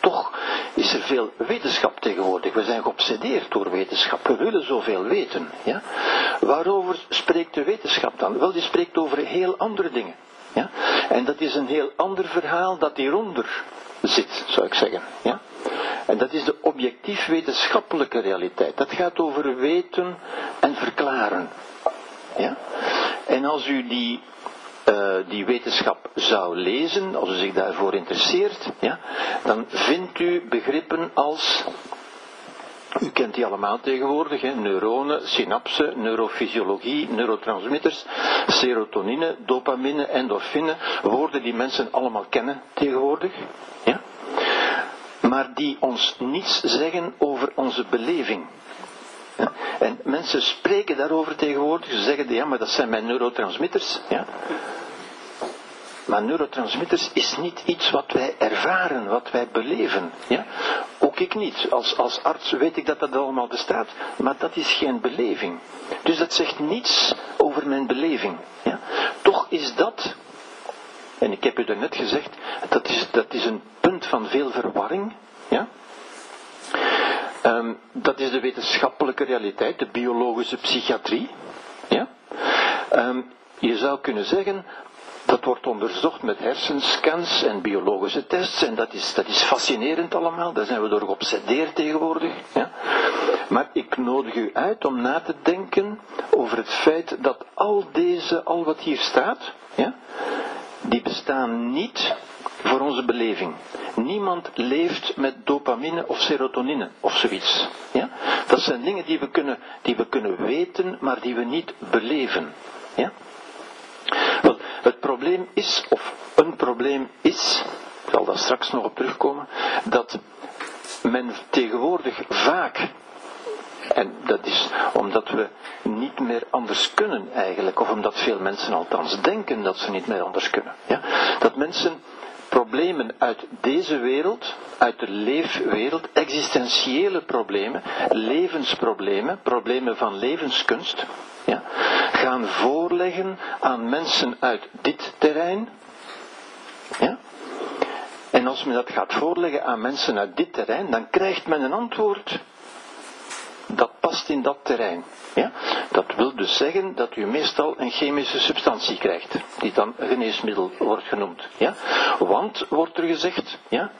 Toch is er veel wetenschap tegenwoordig. We zijn geobsedeerd door wetenschap. We willen zoveel weten. Ja? Waarover spreekt de wetenschap dan? Wel, die spreekt over heel andere dingen. Ja? En dat is een heel ander verhaal dat hieronder zit, zou ik zeggen. Ja? En dat is de objectief wetenschappelijke realiteit. Dat gaat over weten en verklaren. Ja? En als u die uh, die wetenschap zou lezen, als u zich daarvoor interesseert, ja, dan vindt u begrippen als, u kent die allemaal tegenwoordig, hè, neuronen, synapsen, neurofysiologie, neurotransmitters, serotonine, dopamine, endorfine, woorden die mensen allemaal kennen tegenwoordig. Ja? Maar die ons niets zeggen over onze beleving. En mensen spreken daarover tegenwoordig. Ze zeggen, ja, maar dat zijn mijn neurotransmitters. Ja? Maar neurotransmitters is niet iets wat wij ervaren, wat wij beleven. Ja? Ook ik niet. Als, als arts weet ik dat dat allemaal bestaat. Maar dat is geen beleving. Dus dat zegt niets over mijn beleving. Ja? Toch is dat, en ik heb u daarnet gezegd, dat is, dat is een punt van veel verwarring. Ja? Um, dat is de wetenschappelijke realiteit, de biologische psychiatrie. Ja? Um, je zou kunnen zeggen, dat wordt onderzocht met hersenscans en biologische tests en dat is, dat is fascinerend allemaal, daar zijn we door geobsedeerd tegenwoordig. Ja? Maar ik nodig u uit om na te denken over het feit dat al deze, al wat hier staat, ja, die bestaan niet voor onze beleving. Niemand leeft met dopamine of serotonine of zoiets. Ja? Dat zijn dingen die we, kunnen, die we kunnen weten, maar die we niet beleven. Ja? Wel, het probleem is, of een probleem is, ik zal daar straks nog op terugkomen, dat men tegenwoordig vaak en dat is omdat we niet meer anders kunnen eigenlijk, of omdat veel mensen althans denken dat ze niet meer anders kunnen. Ja? Dat mensen problemen uit deze wereld, uit de leefwereld, existentiële problemen, levensproblemen, problemen van levenskunst, ja, gaan voorleggen aan mensen uit dit terrein. Ja? En als men dat gaat voorleggen aan mensen uit dit terrein, dan krijgt men een antwoord dat past in dat terrein. Ja? Dat wil dus zeggen dat u meestal een chemische substantie krijgt, die dan geneesmiddel wordt genoemd. Ja? Want, wordt er gezegd, ja,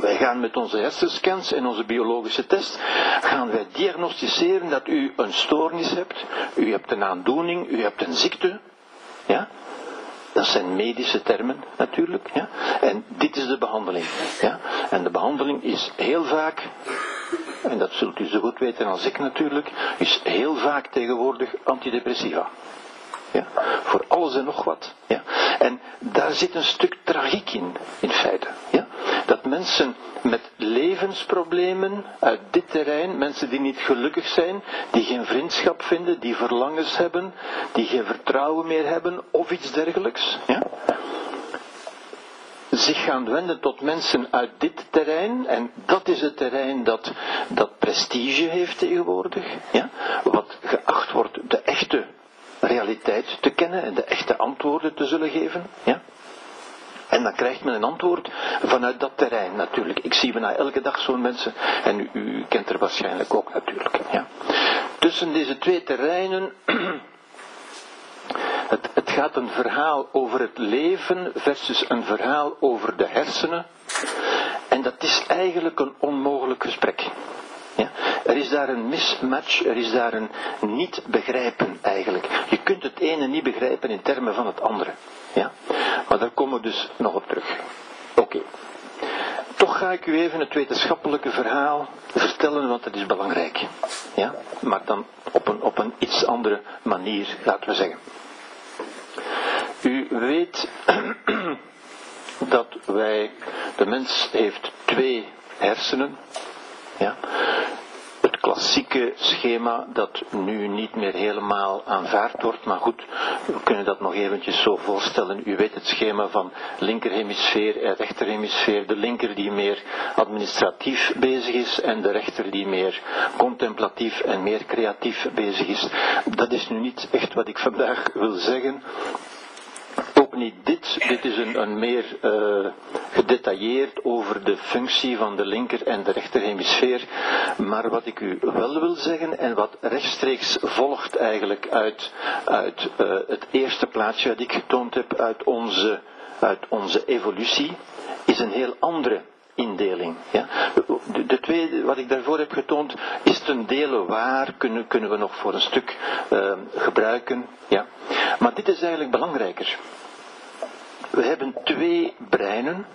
wij gaan met onze hersenscans en onze biologische test, gaan wij diagnosticeren dat u een stoornis hebt, u hebt een aandoening, u hebt een ziekte. Ja? Dat zijn medische termen natuurlijk. Ja? En dit is de behandeling. Ja? En de behandeling is heel vaak en dat zult u zo goed weten als ik natuurlijk, is heel vaak tegenwoordig antidepressiva. Ja, voor alles en nog wat. Ja. En daar zit een stuk tragiek in, in feite. Dat mensen met levensproblemen uit dit terrein, mensen die niet gelukkig zijn, die geen vriendschap vinden, die verlangens hebben, die geen vertrouwen meer hebben of iets dergelijks, ja, zich gaan wenden tot mensen uit dit terrein, en dat is het terrein dat, dat prestige heeft tegenwoordig, ja, wat geacht wordt de echte realiteit te kennen en de echte antwoorden te zullen geven. Ja. En dan krijgt men een antwoord vanuit dat terrein natuurlijk. Ik zie bijna elke dag zo'n mensen, en u, kent er waarschijnlijk ook natuurlijk. Ja. Tussen deze twee terreinen het, het gaat een verhaal over het leven versus een verhaal over de hersenen. En dat is eigenlijk een onmogelijk gesprek. Ja? Er is daar een mismatch, er is daar een niet begrijpen eigenlijk. Je kunt het ene niet begrijpen in termen van het andere. Ja? Maar daar komen we dus nog op terug. Oké. Toch ga ik u even het wetenschappelijke verhaal vertellen, want dat is belangrijk. Ja? Maar dan op een, op een iets andere manier, laten we zeggen. U weet dat wij, de mens heeft twee hersenen. Ja. Klassieke schema dat nu niet meer helemaal aanvaard wordt. Maar goed, we kunnen dat nog eventjes zo voorstellen. U weet het schema van linkerhemisfeer en rechterhemisfeer. De linker die meer administratief bezig is en de rechter die meer contemplatief en meer creatief bezig is. Dat is nu niet echt wat ik vandaag wil zeggen niet dit. Dit is een, een meer uh, gedetailleerd over de functie van de linker en de rechterhemisfeer. Maar wat ik u wel wil zeggen en wat rechtstreeks volgt eigenlijk uit, uit uh, het eerste plaatje dat ik getoond heb uit onze, uit onze evolutie, is een heel andere indeling. Ja? De, de, twee wat ik daarvoor heb getoond, is ten dele waar, kunnen, kunnen we nog voor een stuk uh, gebruiken. Ja? Maar dit is eigenlijk belangrijker. We hebben twee breinen.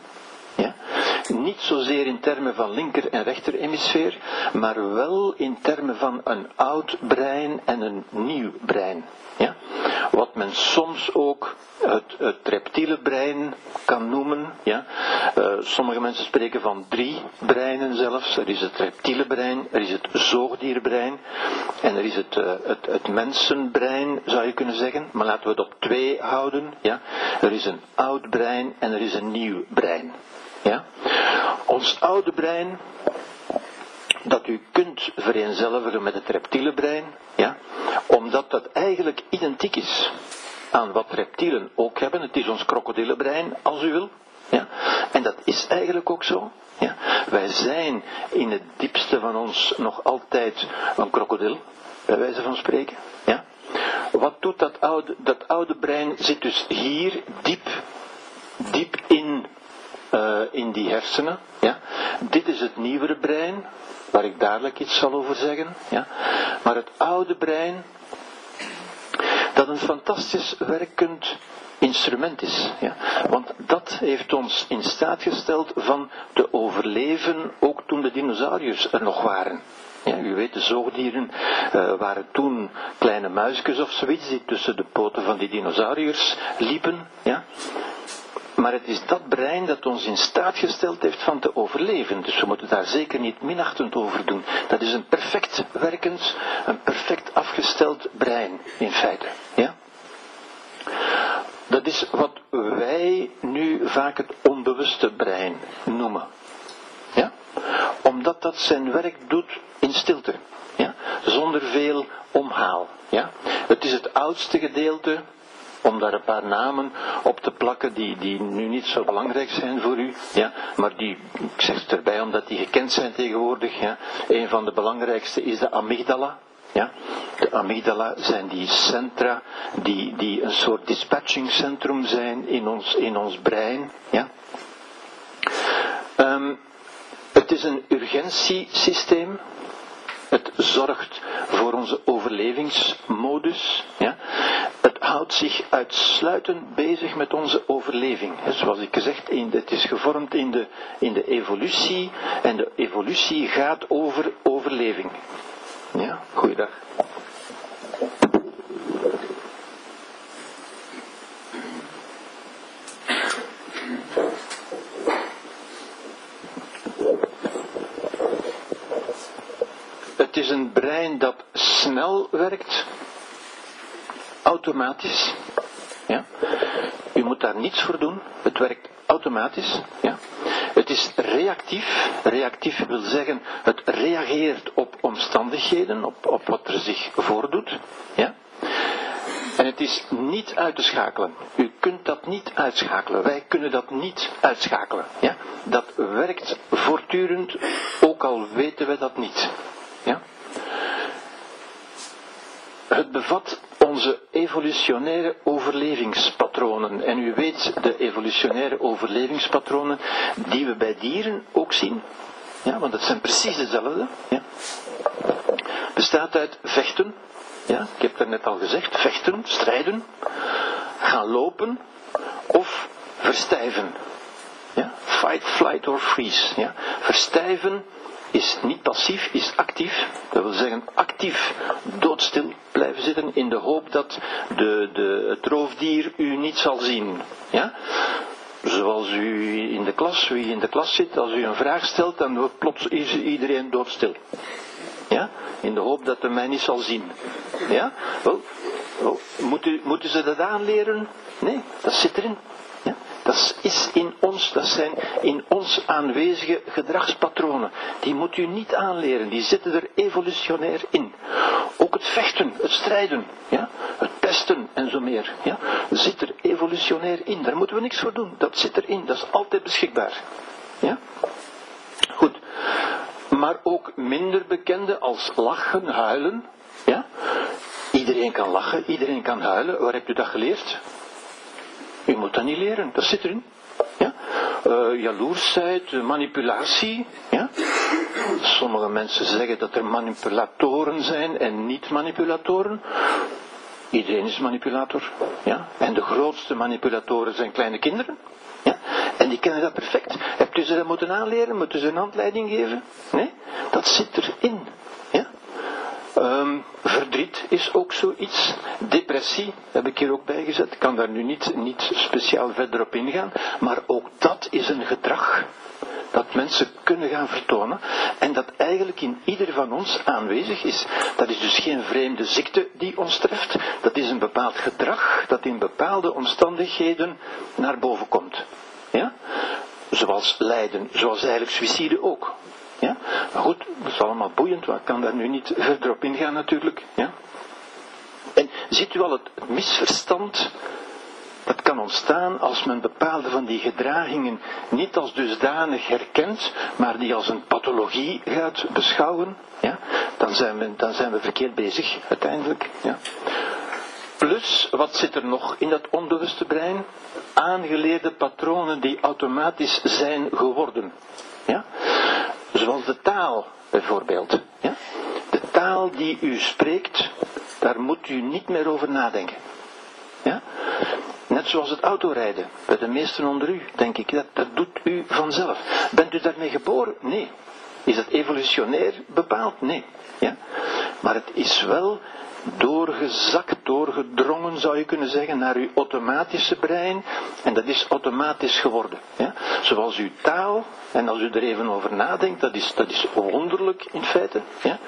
Niet zozeer in termen van linker en rechter hemisfeer, maar wel in termen van een oud brein en een nieuw brein. Ja? Wat men soms ook het, reptiele brein kan noemen. Ja? Uh, sommige mensen spreken van drie breinen zelfs. Er is het reptiele brein, er is het zoogdierbrein en er is het, uh, het, het mensenbrein, zou je kunnen zeggen. Maar laten we het op twee houden. Ja? Er is een oud brein en er is een nieuw brein. Ja? Ons oude brein dat u kunt vereenzelvigen met het reptiele brein, ja, omdat dat eigenlijk identiek is aan wat reptielen ook hebben. Het is ons krokodillenbrein, als u wil. Ja. En dat is eigenlijk ook zo. Ja. Wij zijn in het diepste van ons nog altijd een krokodil, bij wijze van spreken. Ja. Wat doet dat oude, dat oude brein? Zit dus hier diep, diep in, uh, in die hersenen. Ja. Dit is het nieuwere brein, waar ik dadelijk iets zal over zeggen. Ja. Maar het oude brein, dat een fantastisch werkend instrument is. Ja. Want dat heeft ons in staat gesteld van te overleven, ook toen de dinosauriërs er nog waren. Ja, u weet, de zoogdieren uh, waren toen kleine muisjes of zoiets die tussen de poten van die dinosauriërs liepen. Ja. Maar het is dat brein dat ons in staat gesteld heeft van te overleven. Dus we moeten daar zeker niet minachtend over doen. Dat is een perfect werkend, een perfect afgesteld brein, in feite. Ja? Dat is wat wij nu vaak het onbewuste brein noemen. Ja? Omdat dat zijn werk doet in stilte. Ja? Zonder veel omhaal. Ja? Het is het oudste gedeelte om daar een paar namen op te plakken die, die nu niet zo belangrijk zijn voor u, ja, maar die, ik zeg het erbij omdat die gekend zijn tegenwoordig, ja. Een van de belangrijkste is de amygdala, ja. De amygdala zijn die centra die, die een soort dispatching centrum zijn in ons, in ons brein, ja. Um, het is een urgentiesysteem, het zorgt voor onze overlevingsmodus. Ja. Het houdt zich uitsluitend bezig met onze overleving. Zoals ik gezegd, het is gevormd in de, in de evolutie en de evolutie gaat over overleving. Ja, goeiedag. Het is een brein dat snel werkt, automatisch. Ja. U moet daar niets voor doen, het werkt automatisch. Ja. Het is reactief. Reactief wil zeggen, het reageert op omstandigheden, op, op wat er zich voordoet. Ja. En het is niet uit te schakelen. U kunt dat niet uitschakelen. Wij kunnen dat niet uitschakelen. Ja? Dat werkt voortdurend, ook al weten we dat niet. Ja? Het bevat onze evolutionaire overlevingspatronen. En u weet de evolutionaire overlevingspatronen die we bij dieren ook zien. Ja, want het zijn precies dezelfde. Ja. Bestaat uit vechten. Ja, ik heb het net al gezegd. Vechten, strijden. Gaan lopen. Of verstijven. Ja, fight, flight or freeze. Ja. Verstijven is niet passief, is actief. Dat wil zeggen actief doodstil blijven zitten in de hoop dat de, de, het roofdier u niet zal zien. Ja? Zoals u in de klas, wie in de klas zit, als u een vraag stelt, dan wordt plots iedereen doodstil. Ja? In de hoop dat hij mij niet zal zien. Ja? Wel, moeten, moeten ze dat aanleren? Nee, dat zit erin. Dat is in ons, dat zijn in ons aanwezige gedragspatronen. Die moet u niet aanleren, die zitten er evolutionair in. Ook het vechten, het strijden, ja? het pesten en zo meer, ja? zit er evolutionair in. Daar moeten we niks voor doen, dat zit erin, dat is altijd beschikbaar. Ja? Goed. Maar ook minder bekende als lachen, huilen. Ja? Iedereen kan lachen, iedereen kan huilen. Waar hebt u dat geleerd? U moet dat niet leren, dat zit erin. Ja? Uh, jaloersheid, manipulatie. Ja? Sommige mensen zeggen dat er manipulatoren zijn en niet-manipulatoren. Iedereen is manipulator. Ja? En de grootste manipulatoren zijn kleine kinderen. Ja? En die kennen dat perfect. Hebt u ze dat moeten aanleren? Moeten ze een handleiding geven? Nee? Dat zit erin. Ja? Um, verdriet is ook zoiets. Depressie heb ik hier ook bijgezet. Ik kan daar nu niet, niet speciaal verder op ingaan. Maar ook dat is een gedrag dat mensen kunnen gaan vertonen en dat eigenlijk in ieder van ons aanwezig is. Dat is dus geen vreemde ziekte die ons treft, dat is een bepaald gedrag dat in bepaalde omstandigheden naar boven komt. Ja? Zoals lijden, zoals eigenlijk suïcide ook. Ja? Maar goed, dat is allemaal boeiend, ik kan daar nu niet verder op ingaan natuurlijk. Ja? En ziet u al het misverstand dat kan ontstaan als men bepaalde van die gedragingen niet als dusdanig herkent, maar die als een pathologie gaat beschouwen, ja? dan, zijn we, dan zijn we verkeerd bezig uiteindelijk. Ja? Plus, wat zit er nog in dat onbewuste brein? Aangeleerde patronen die automatisch zijn geworden. Ja? Zoals de taal bijvoorbeeld. Ja? De taal die u spreekt, daar moet u niet meer over nadenken. Ja? Net zoals het autorijden. Bij de meesten onder u, denk ik. Dat, dat doet u vanzelf. Bent u daarmee geboren? Nee. Is dat evolutionair bepaald? Nee. Ja? Maar het is wel doorgezakt, doorgedrongen zou je kunnen zeggen, naar uw automatische brein. En dat is automatisch geworden. Ja? Zoals uw taal, en als u er even over nadenkt, dat is, dat is wonderlijk in feite. Ja?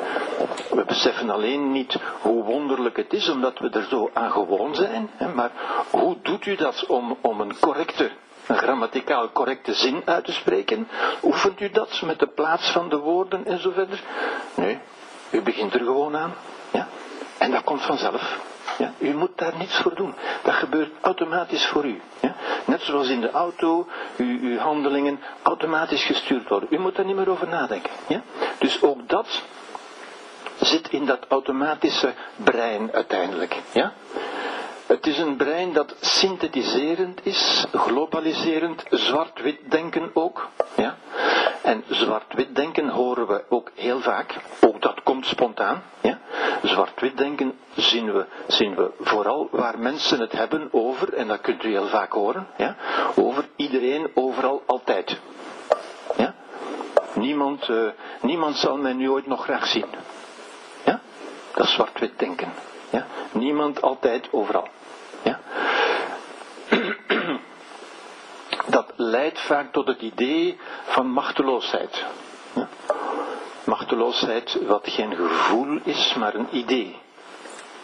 We beseffen alleen niet hoe wonderlijk het is, omdat we er zo aan gewoon zijn. Hè? Maar hoe doet u dat om, om een correcte een grammaticaal correcte zin uit te spreken? Oefent u dat met de plaats van de woorden en zo verder? Nee, u begint er gewoon aan. Ja? En dat komt vanzelf. Ja, u moet daar niets voor doen. Dat gebeurt automatisch voor u. Ja? Net zoals in de auto uw handelingen automatisch gestuurd worden. U moet daar niet meer over nadenken. Ja? Dus ook dat zit in dat automatische brein uiteindelijk. Ja? Het is een brein dat synthetiserend is, globaliserend, zwart-wit denken ook. Ja? En zwart-wit denken horen we ook heel vaak. Ook dat komt spontaan. Ja? Zwart-wit denken zien we, zien we vooral waar mensen het hebben over, en dat kunt u heel vaak horen, ja? over iedereen, overal, altijd. Ja? Niemand, uh, niemand zal mij nu ooit nog graag zien. Ja? Dat is zwart-wit denken. Ja? Niemand, altijd, overal. Ja? Dat leidt vaak tot het idee van machteloosheid. Machteloosheid wat geen gevoel is, maar een idee.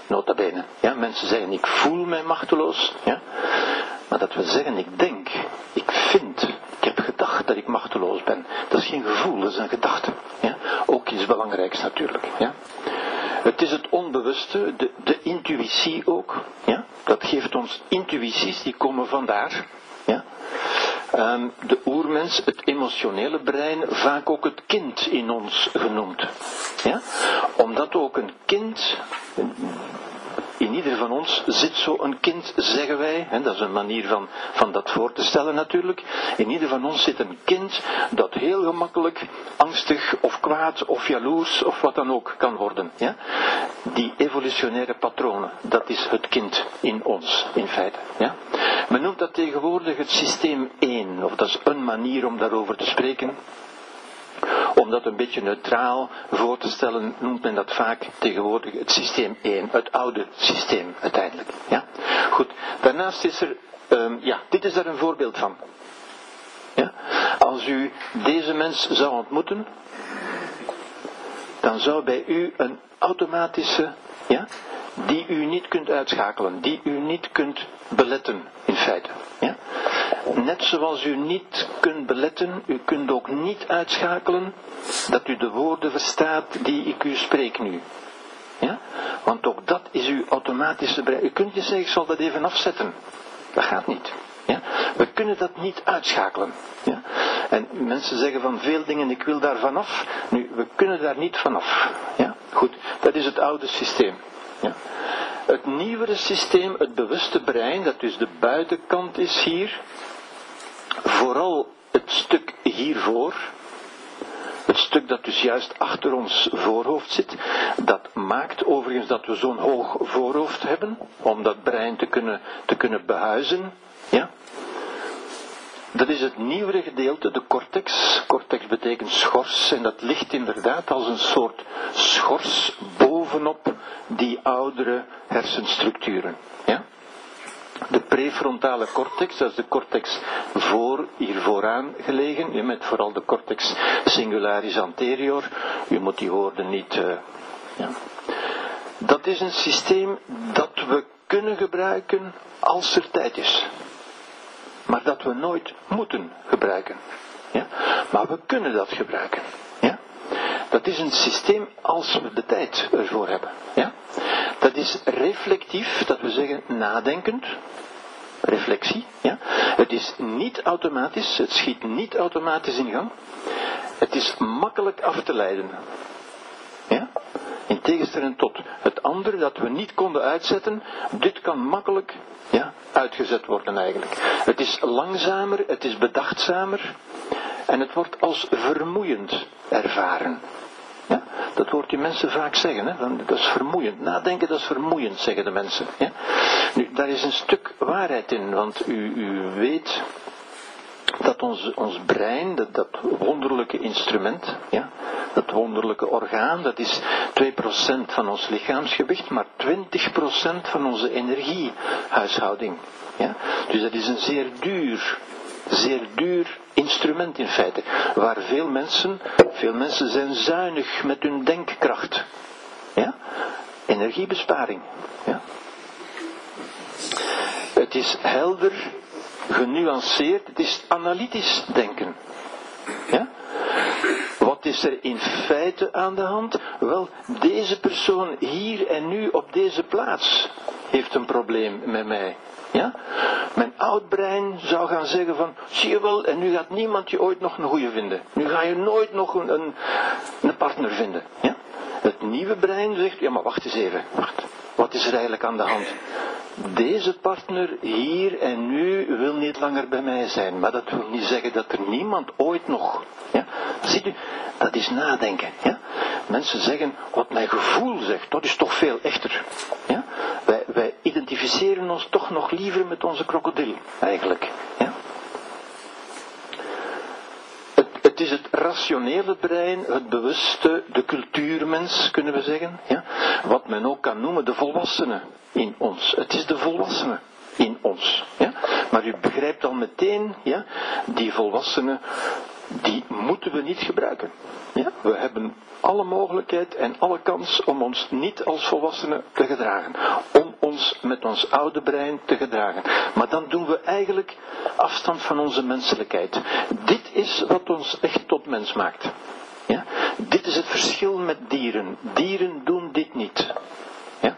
Nota bene. Ja, mensen zeggen ik voel mij machteloos. Ja? Maar dat we zeggen ik denk, ik vind, ik heb gedacht dat ik machteloos ben. Dat is geen gevoel, dat is een gedachte. Ja? Ook iets belangrijks natuurlijk. Ja? Het is het onbewuste, de, de intuïtie ook. Ja? Dat geeft ons intuïties, die komen vandaar. Ja? Um, de oermens, het emotionele brein, vaak ook het kind in ons genoemd. Ja? Omdat ook een kind in ieder van ons zit zo een kind, zeggen wij. Hè, dat is een manier van, van dat voor te stellen natuurlijk. In ieder van ons zit een kind dat heel gemakkelijk angstig of kwaad of jaloers of wat dan ook kan worden. Ja? Die evolutionaire patronen, dat is het kind in ons, in feite. Ja? Men noemt dat tegenwoordig het systeem 1, of dat is een manier om daarover te spreken. Om dat een beetje neutraal voor te stellen, noemt men dat vaak tegenwoordig het systeem 1, het oude systeem uiteindelijk. Ja? Goed, daarnaast is er, um, ja, dit is daar een voorbeeld van. Ja? Als u deze mens zou ontmoeten, dan zou bij u een automatische, ja, die u niet kunt uitschakelen, die u niet kunt beletten, in feite. Ja? Net zoals u niet kunt beletten, u kunt ook niet uitschakelen dat u de woorden verstaat die ik u spreek nu. Ja? Want ook dat is uw automatische brein. U kunt je zeggen, ik zal dat even afzetten. Dat gaat niet. Ja? We kunnen dat niet uitschakelen. Ja? En mensen zeggen van veel dingen, ik wil daar vanaf. Nu, we kunnen daar niet vanaf. Ja? Goed, dat is het oude systeem. Ja? Het nieuwere systeem, het bewuste brein, dat dus de buitenkant is hier, vooral het stuk hiervoor, het stuk dat dus juist achter ons voorhoofd zit, dat maakt overigens dat we zo'n hoog voorhoofd hebben, om dat brein te kunnen, te kunnen behuizen. Ja? Dat is het nieuwere gedeelte, de cortex. Cortex betekent schors en dat ligt inderdaad als een soort schors bovenop die oudere hersenstructuren. Ja? De prefrontale cortex, dat is de cortex voor, hier vooraan gelegen, met vooral de cortex singularis anterior, u moet die woorden niet. Uh, ja. Dat is een systeem dat we kunnen gebruiken als er tijd is maar dat we nooit moeten gebruiken. Ja? Maar we kunnen dat gebruiken. Ja? Dat is een systeem als we de tijd ervoor hebben. Ja? Dat is reflectief, dat we zeggen nadenkend. Reflectie. Ja? Het is niet automatisch, het schiet niet automatisch in gang. Het is makkelijk af te leiden. Ja? In tegenstelling tot het andere dat we niet konden uitzetten, dit kan makkelijk ja, uitgezet worden eigenlijk. Het is langzamer, het is bedachtzamer en het wordt als vermoeiend ervaren. Ja, dat hoort die mensen vaak zeggen. Hè? Dat is vermoeiend. Nadenken, dat is vermoeiend, zeggen de mensen. Ja? Nu, daar is een stuk waarheid in, want u, u weet dat ons, ons brein, dat, dat wonderlijke instrument, ja, dat wonderlijke orgaan, dat is 2% van ons lichaamsgewicht, maar 20% van onze energiehuishouding. Ja? Dus dat is een zeer duur, zeer duur instrument in feite, waar veel mensen, veel mensen zijn zuinig met hun denkkracht. Ja? Energiebesparing. Ja? Het is helder, genuanceerd, het is analytisch denken. Ja? Wat is er in feite aan de hand? Wel, deze persoon hier en nu op deze plaats heeft een probleem met mij. Ja? Mijn oud brein zou gaan zeggen van, zie je wel, en nu gaat niemand je ooit nog een goede vinden. Nu ga je nooit nog een, een, een partner vinden. Ja? Het nieuwe brein zegt, ja maar wacht eens even, wacht. Wat is er eigenlijk aan de hand? Deze partner hier en nu wil niet langer bij mij zijn. Maar dat wil niet zeggen dat er niemand ooit nog. Ja? Ziet u, dat is nadenken. Ja? Mensen zeggen, wat mijn gevoel zegt, dat is toch veel echter. Ja? Wij, identificeren ons toch nog liever met onze krokodil, eigenlijk. Ja? Het is het rationele brein, het bewuste, de cultuurmens, kunnen we zeggen. Ja? Wat men ook kan noemen de volwassene in ons. Het is de volwassene in ons. Ja? Maar u begrijpt al meteen, ja, die volwassenen, die moeten we niet gebruiken. Ja? We hebben alle mogelijkheid en alle kans om ons niet als volwassenen te gedragen. Ons met ons oude brein te gedragen. Maar dan doen we eigenlijk afstand van onze menselijkheid. Dit is wat ons echt tot mens maakt. Ja? Dit is het verschil met dieren. Dieren doen dit niet. Ja?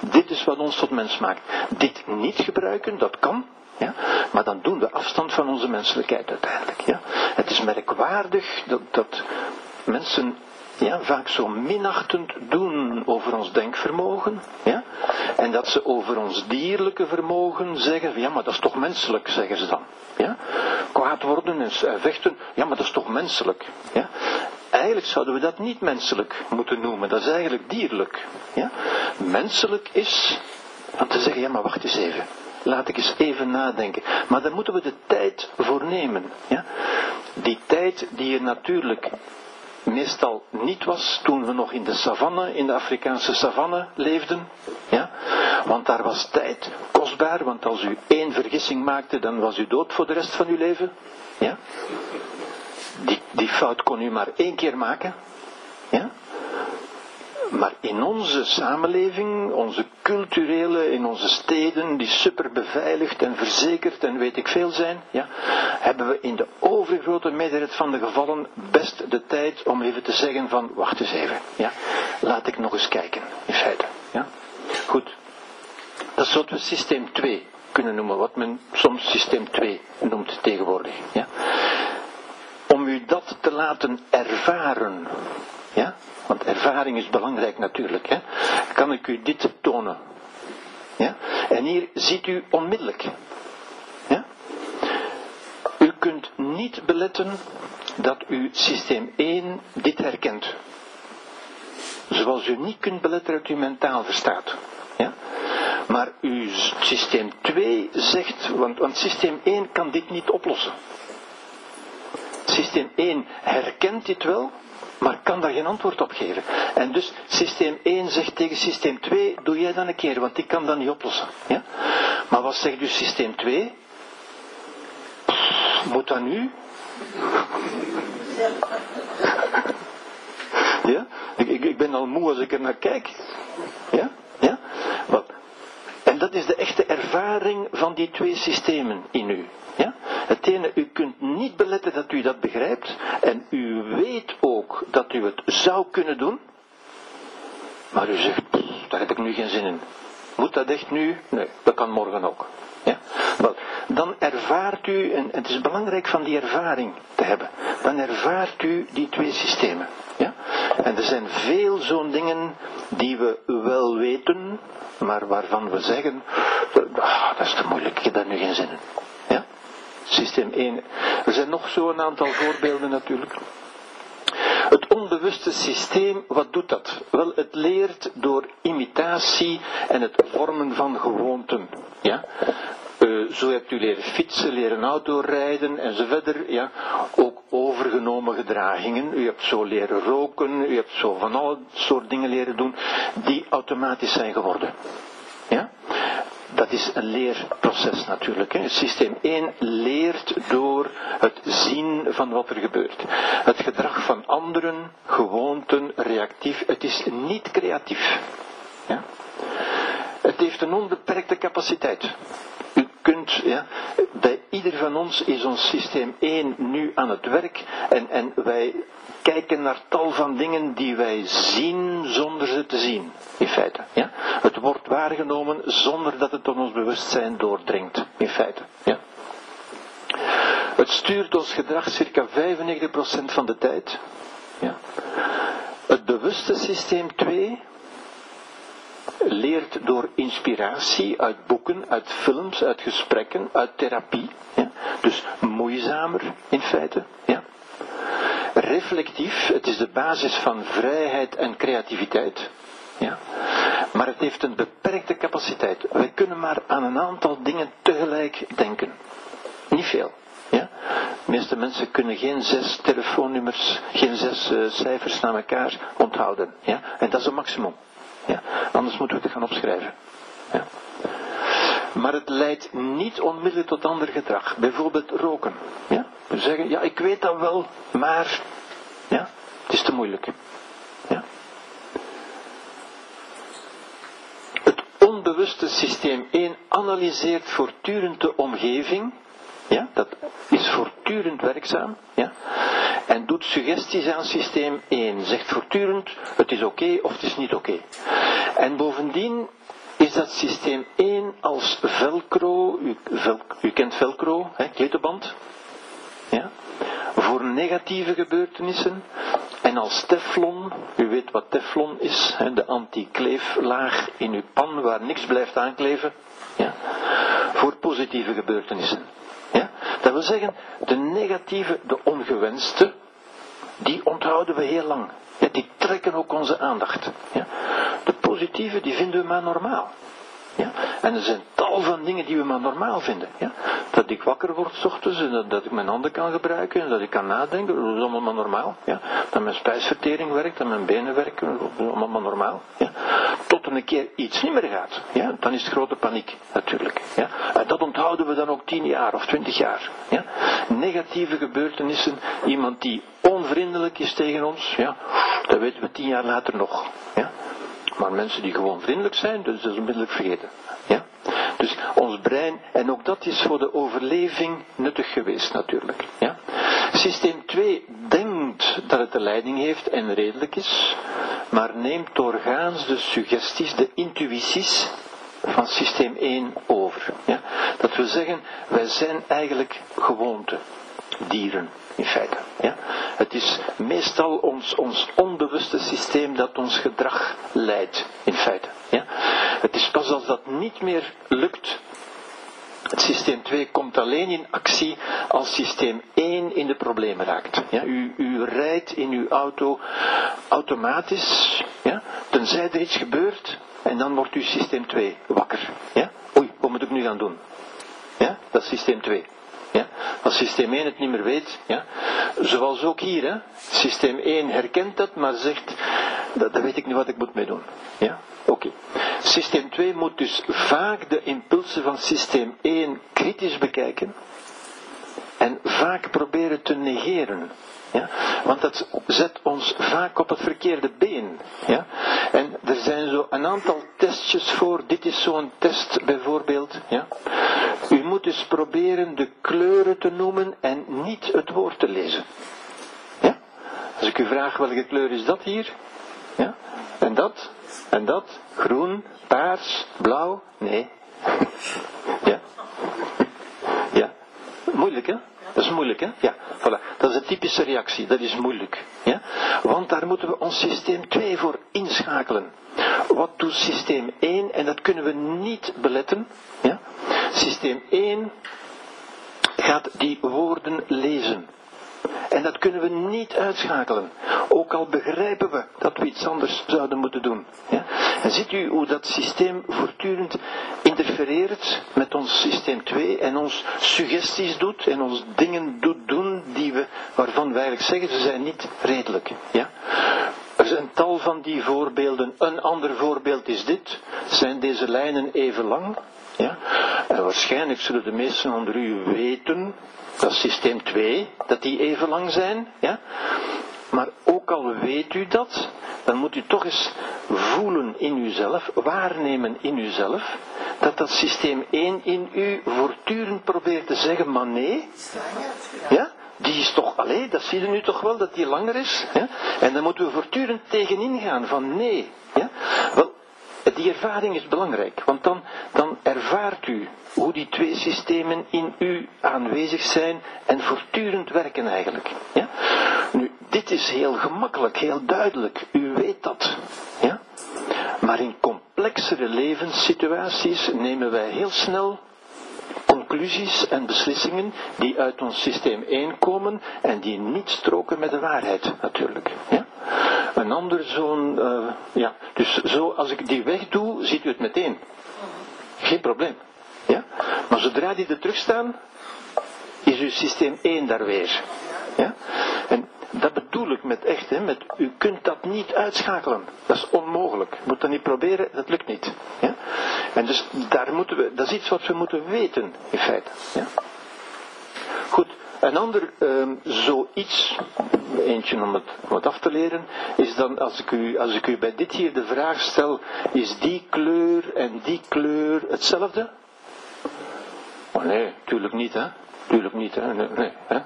Dit is wat ons tot mens maakt. Dit niet gebruiken, dat kan. Ja? Maar dan doen we afstand van onze menselijkheid uiteindelijk. Ja? Het is merkwaardig dat, dat mensen ja, vaak zo minachtend doen over ons denkvermogen. Ja? En dat ze over ons dierlijke vermogen zeggen, ja maar dat is toch menselijk, zeggen ze dan. Ja? Kwaad worden en vechten, ja maar dat is toch menselijk. Ja? Eigenlijk zouden we dat niet menselijk moeten noemen, dat is eigenlijk dierlijk. Ja? Menselijk is om te zeggen, ja maar wacht eens even. Laat ik eens even nadenken. Maar daar moeten we de tijd voor nemen. Ja? Die tijd die er natuurlijk meestal niet was toen we nog in de savanne, in de Afrikaanse savanne leefden. Ja? Want daar was tijd kostbaar, want als u één vergissing maakte, dan was u dood voor de rest van uw leven. Ja? Die, die fout kon u maar één keer maken. Ja? Maar in onze samenleving, onze culturele, in onze steden, die super beveiligd en verzekerd en weet ik veel zijn, ja, hebben we in de overgrote meerderheid van de gevallen best de tijd om even te zeggen van, wacht eens even, ja, laat ik nog eens kijken, in feite. Ja. Goed, dat is wat we systeem 2 kunnen noemen, wat men soms systeem 2 noemt tegenwoordig. Ja. Om u dat te laten ervaren, ja, want ervaring is belangrijk natuurlijk, hè, kan ik u dit tonen. Ja. En hier ziet u onmiddellijk. Ja. U kunt niet beletten dat uw systeem 1 dit herkent. Zoals u niet kunt beletten dat u mentaal verstaat. Ja? Maar uw systeem 2 zegt, want, want systeem 1 kan dit niet oplossen. Systeem 1 herkent dit wel, maar kan daar geen antwoord op geven. En dus systeem 1 zegt tegen systeem 2, doe jij dan een keer, want ik kan dat niet oplossen. Ja? Maar wat zegt dus systeem 2? moet dat nu? Ja? Ik, ik, ik ben al moe als ik er naar kijk. Ja? Ja? En dat is de echte ervaring van die twee systemen in u. Ja? Het ene, u kunt niet beletten dat u dat begrijpt. En u weet ook dat u het zou kunnen doen. Maar u zegt, daar heb ik nu geen zin in. Moet dat echt nu? Nee, dat kan morgen ook. Ja? Wel, dan ervaart u, en het is belangrijk van die ervaring te hebben, dan ervaart u die twee systemen. Ja? En er zijn veel zo'n dingen die we wel weten, maar waarvan we zeggen, ah, dat is te moeilijk, ik heb daar nu geen zin in. Systeem 1. Er zijn nog zo'n aantal voorbeelden natuurlijk. Het onbewuste systeem, wat doet dat? Wel, het leert door imitatie en het vormen van gewoonten. Ja? Uh, zo hebt u leren fietsen, leren autorijden en zo verder. Ja? Ook overgenomen gedragingen. U hebt zo leren roken, u hebt zo van al soort dingen leren doen die automatisch zijn geworden. Ja? Dat is een leerproces natuurlijk. Hè. Systeem 1 leert door het zien van wat er gebeurt. Het gedrag van anderen, gewoonten, reactief, het is niet creatief. Ja. Het heeft een onbeperkte capaciteit. Kunt, ja, bij ieder van ons is ons systeem 1 nu aan het werk en, en wij kijken naar tal van dingen die wij zien zonder ze te zien, in feite. Ja? Het wordt waargenomen zonder dat het tot ons bewustzijn doordringt, in feite. Ja? Het stuurt ons gedrag circa 95% van de tijd. Ja? Het bewuste systeem 2 leert door inspiratie uit boeken, uit films, uit gesprekken, uit therapie. Dus moeizamer in feite. Ja? Reflectief, het is de basis van vrijheid en creativiteit. Ja? Maar het heeft een beperkte capaciteit. Wij kunnen maar aan een aantal dingen tegelijk denken. Niet veel. Ja? De meeste mensen kunnen geen zes telefoonnummers, geen zes uh, cijfers naar elkaar onthouden. Ja? En dat is een maximum. Ja? Anders moeten we het gaan opschrijven. Ja? Maar het leidt niet onmiddellijk tot ander gedrag. Bijvoorbeeld roken. Ja? We zeggen, ja, ik weet dat wel, maar ja, het is te moeilijk. Ja? Het onbewuste systeem 1 analyseert voortdurend de omgeving. Ja, dat is voortdurend werkzaam. Ja? En doet suggesties aan systeem 1. Zegt voortdurend, het is oké of het is niet oké. En bovendien is dat systeem 1 als velcro, u, kent velcro, hè, ja, voor negatieve gebeurtenissen en als teflon, u weet wat teflon is, hè, de anti-kleeflaag in uw pan waar niks blijft aankleven, ja, voor positieve gebeurtenissen. Dat wil zeggen, de negatieve, de ongewenste, die onthouden we heel lang. Ja, die trekken ook onze aandacht. Ja. De positieve, die vinden we maar normaal. Ja? En er zijn tal van dingen die we maar normaal vinden. Ja? Dat ik wakker word s ochtends en dat, dat, ik mijn handen kan gebruiken en dat ik kan nadenken, dat is allemaal maar normaal. Ja? Dat mijn spijsvertering werkt, dat mijn benen werken, dat is allemaal maar normaal. Ja? Tot er een keer iets niet meer gaat. Ja, dan is het grote paniek, natuurlijk. Ja. En dat onthouden we dan ook tien jaar of twintig jaar. Ja. Negatieve gebeurtenissen, iemand die onvriendelijk is tegen ons, ja, dat weten we tien jaar later nog. Ja. Maar mensen die gewoon vriendelijk zijn, dus dat is onmiddellijk vergeten. Ja. Dus ons brein, en ook dat is voor de overleving nuttig geweest natuurlijk. Ja. Systeem 2 denkt dat het de leiding heeft en redelijk is, maar neemt doorgaans de suggesties, de intuïties van systeem 1 over. Ja? Dat wil zeggen, wij zijn eigenlijk gewoonte, dieren in feite. Ja? Het is meestal ons, ons onbewuste systeem dat ons gedrag leidt, in feite. Ja? Het is pas als dat niet meer lukt het systeem 2 komt alleen in actie als systeem 1 in de problemen raakt. Ja, u, u rijdt in uw auto automatisch, ja, tenzij er iets gebeurt, en dan wordt uw systeem 2 wakker. Ja? Oei, wat moet ik nu gaan doen? Ja, dat is systeem 2. Ja? Als systeem 1 het niet meer weet, ja? zoals ook hier, hè? systeem 1 herkent dat, maar zegt, dat, dat weet ik niet wat ik moet mee doen. Ja? Oké. Systeem 2 moet dus vaak de impulsen van systeem 1 kritisch bekijken en vaak proberen te negeren. Ja? Want dat zet ons vaak op het verkeerde been. Ja? En er zijn zo een aantal testjes voor. Dit is zo'n test bijvoorbeeld. Ja? U moet dus proberen de kleuren te noemen en niet het woord te lezen. Ja? Als ik u vraag welke kleur is dat hier? En dat? En dat? Groen, paars, blauw? Nee. ja. Ja. Moeilijk hè? Dat is moeilijk, hè? Ja, voilà. Dat is een typische reactie. Dat is moeilijk. Ja? Want daar moeten we ons systeem 2 voor inschakelen. Wat doet systeem 1? En dat kunnen we niet beletten. Ja? Systeem 1 gaat die woorden lezen. En dat kunnen we niet uitschakelen. Ook al begrijpen we dat we iets anders zouden moeten doen. Ja? En ziet u hoe dat systeem voortdurend interfereert met ons systeem 2 en ons suggesties doet en ons dingen doet doen die we, waarvan we eigenlijk zeggen ze zijn niet redelijk. Ja? Er zijn tal van die voorbeelden. Een ander voorbeeld is dit. Zijn deze lijnen even lang? Ja? Waarschijnlijk zullen de meesten onder u weten dat systeem 2, dat die even lang zijn. Ja? Maar ook al weet u dat, dan moet u toch eens voelen in uzelf, waarnemen in uzelf, dat dat systeem 1 in u voortdurend probeert te zeggen, maar nee. Ja? Die is toch, alleen, dat zie je nu toch wel, dat die langer is. Ja? En dan moeten we voortdurend tegenin gaan van nee. Ja? Wel, die ervaring is belangrijk, want dan, dan ervaart u hoe die twee systemen in u aanwezig zijn en voortdurend werken eigenlijk. Ja? Nu, dit is heel gemakkelijk, heel duidelijk, u weet dat. Ja? Maar in complexere levenssituaties nemen wij heel snel conclusies en beslissingen die uit ons systeem 1 komen en die niet stroken met de waarheid natuurlijk. Een ander zo'n, uh, ja, dus zo als ik die wegdoe, ziet u het meteen. Geen probleem. Ja? Maar zodra die er terug staan, is uw systeem 1 daar weer. Ja? En dat bedoel ik met echt, hè, met, u kunt dat niet uitschakelen. Dat is onmogelijk. Moet dat niet proberen, dat lukt niet. Ja? En dus daar moeten we, dat is iets wat we moeten weten, in feite. Ja? Goed, een ander um, zoiets, eentje om het, het af te leren, is dan als ik, u, als ik u bij dit hier de vraag stel, is die kleur en die kleur hetzelfde? Oh nee, tuurlijk niet, hè. Tuurlijk niet, hè. Nee hè?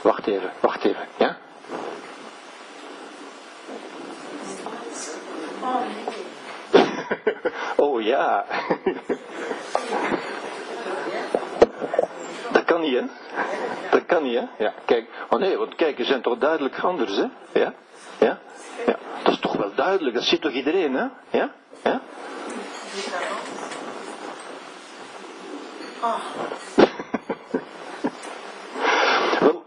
Wacht even, wacht even, ja? Oh ja. Dat kan niet, hè? Dat kan niet, hè? Ja, kijk. Oh nee, want kijk, ze zijn toch duidelijk anders, hè? Ja? Ja? Ja. Dat is toch wel duidelijk, dat ziet toch iedereen, hè? Ja? Ja? Wel,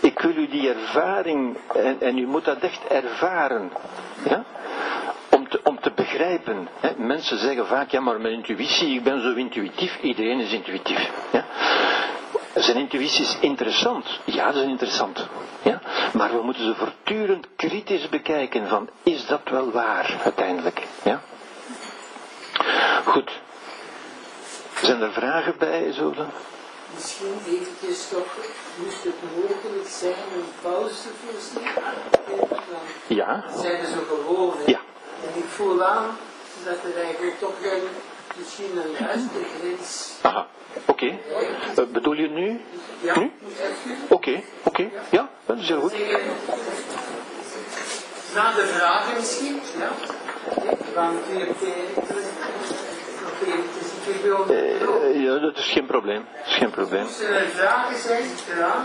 ik wil u die ervaring, en, en u moet dat echt ervaren, ja? begrijpen. Mensen zeggen vaak, ja maar mijn intuïtie, ik ben zo intuïtief, iedereen is intuïtief. Ja? Zijn intuïties interessant. Ja, ze is interessant. Ja? Maar we moeten ze voortdurend kritisch bekijken van, is dat wel waar uiteindelijk? Ja? Goed. Zijn er vragen bij, zo dan?
Misschien eventjes toch, moest het mogelijk zijn een pauze te voorzien?
Ja.
Zijn er zo gewoon.
Ja.
En ik voel aan dat er eigenlijk toch wel misschien een grens...
Aha, oké. Eh, bedoel je nu?
Ja,
Nu? Oké, oké. Ja, dat is heel goed.
Na de vragen misschien, ja? Want u hebt. Eh,
ja, dat is geen probleem. Dat is geen probleem.
Als er vragen zijn, ja,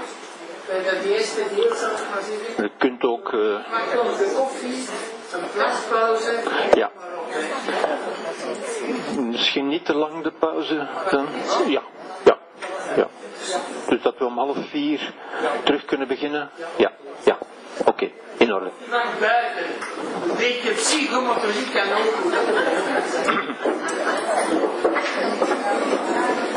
bij dat eerste deel zal ik maar zeggen,
Je kunt ook...
maak ons de koffie, een.
Ja. Misschien niet te lang de pauze. Dan. Ja. ja, ja. Dus dat we om half vier terug kunnen beginnen? Ja, ja. Oké, okay. in orde.
Naar buiten. Een beetje psychomotoriek kan ook.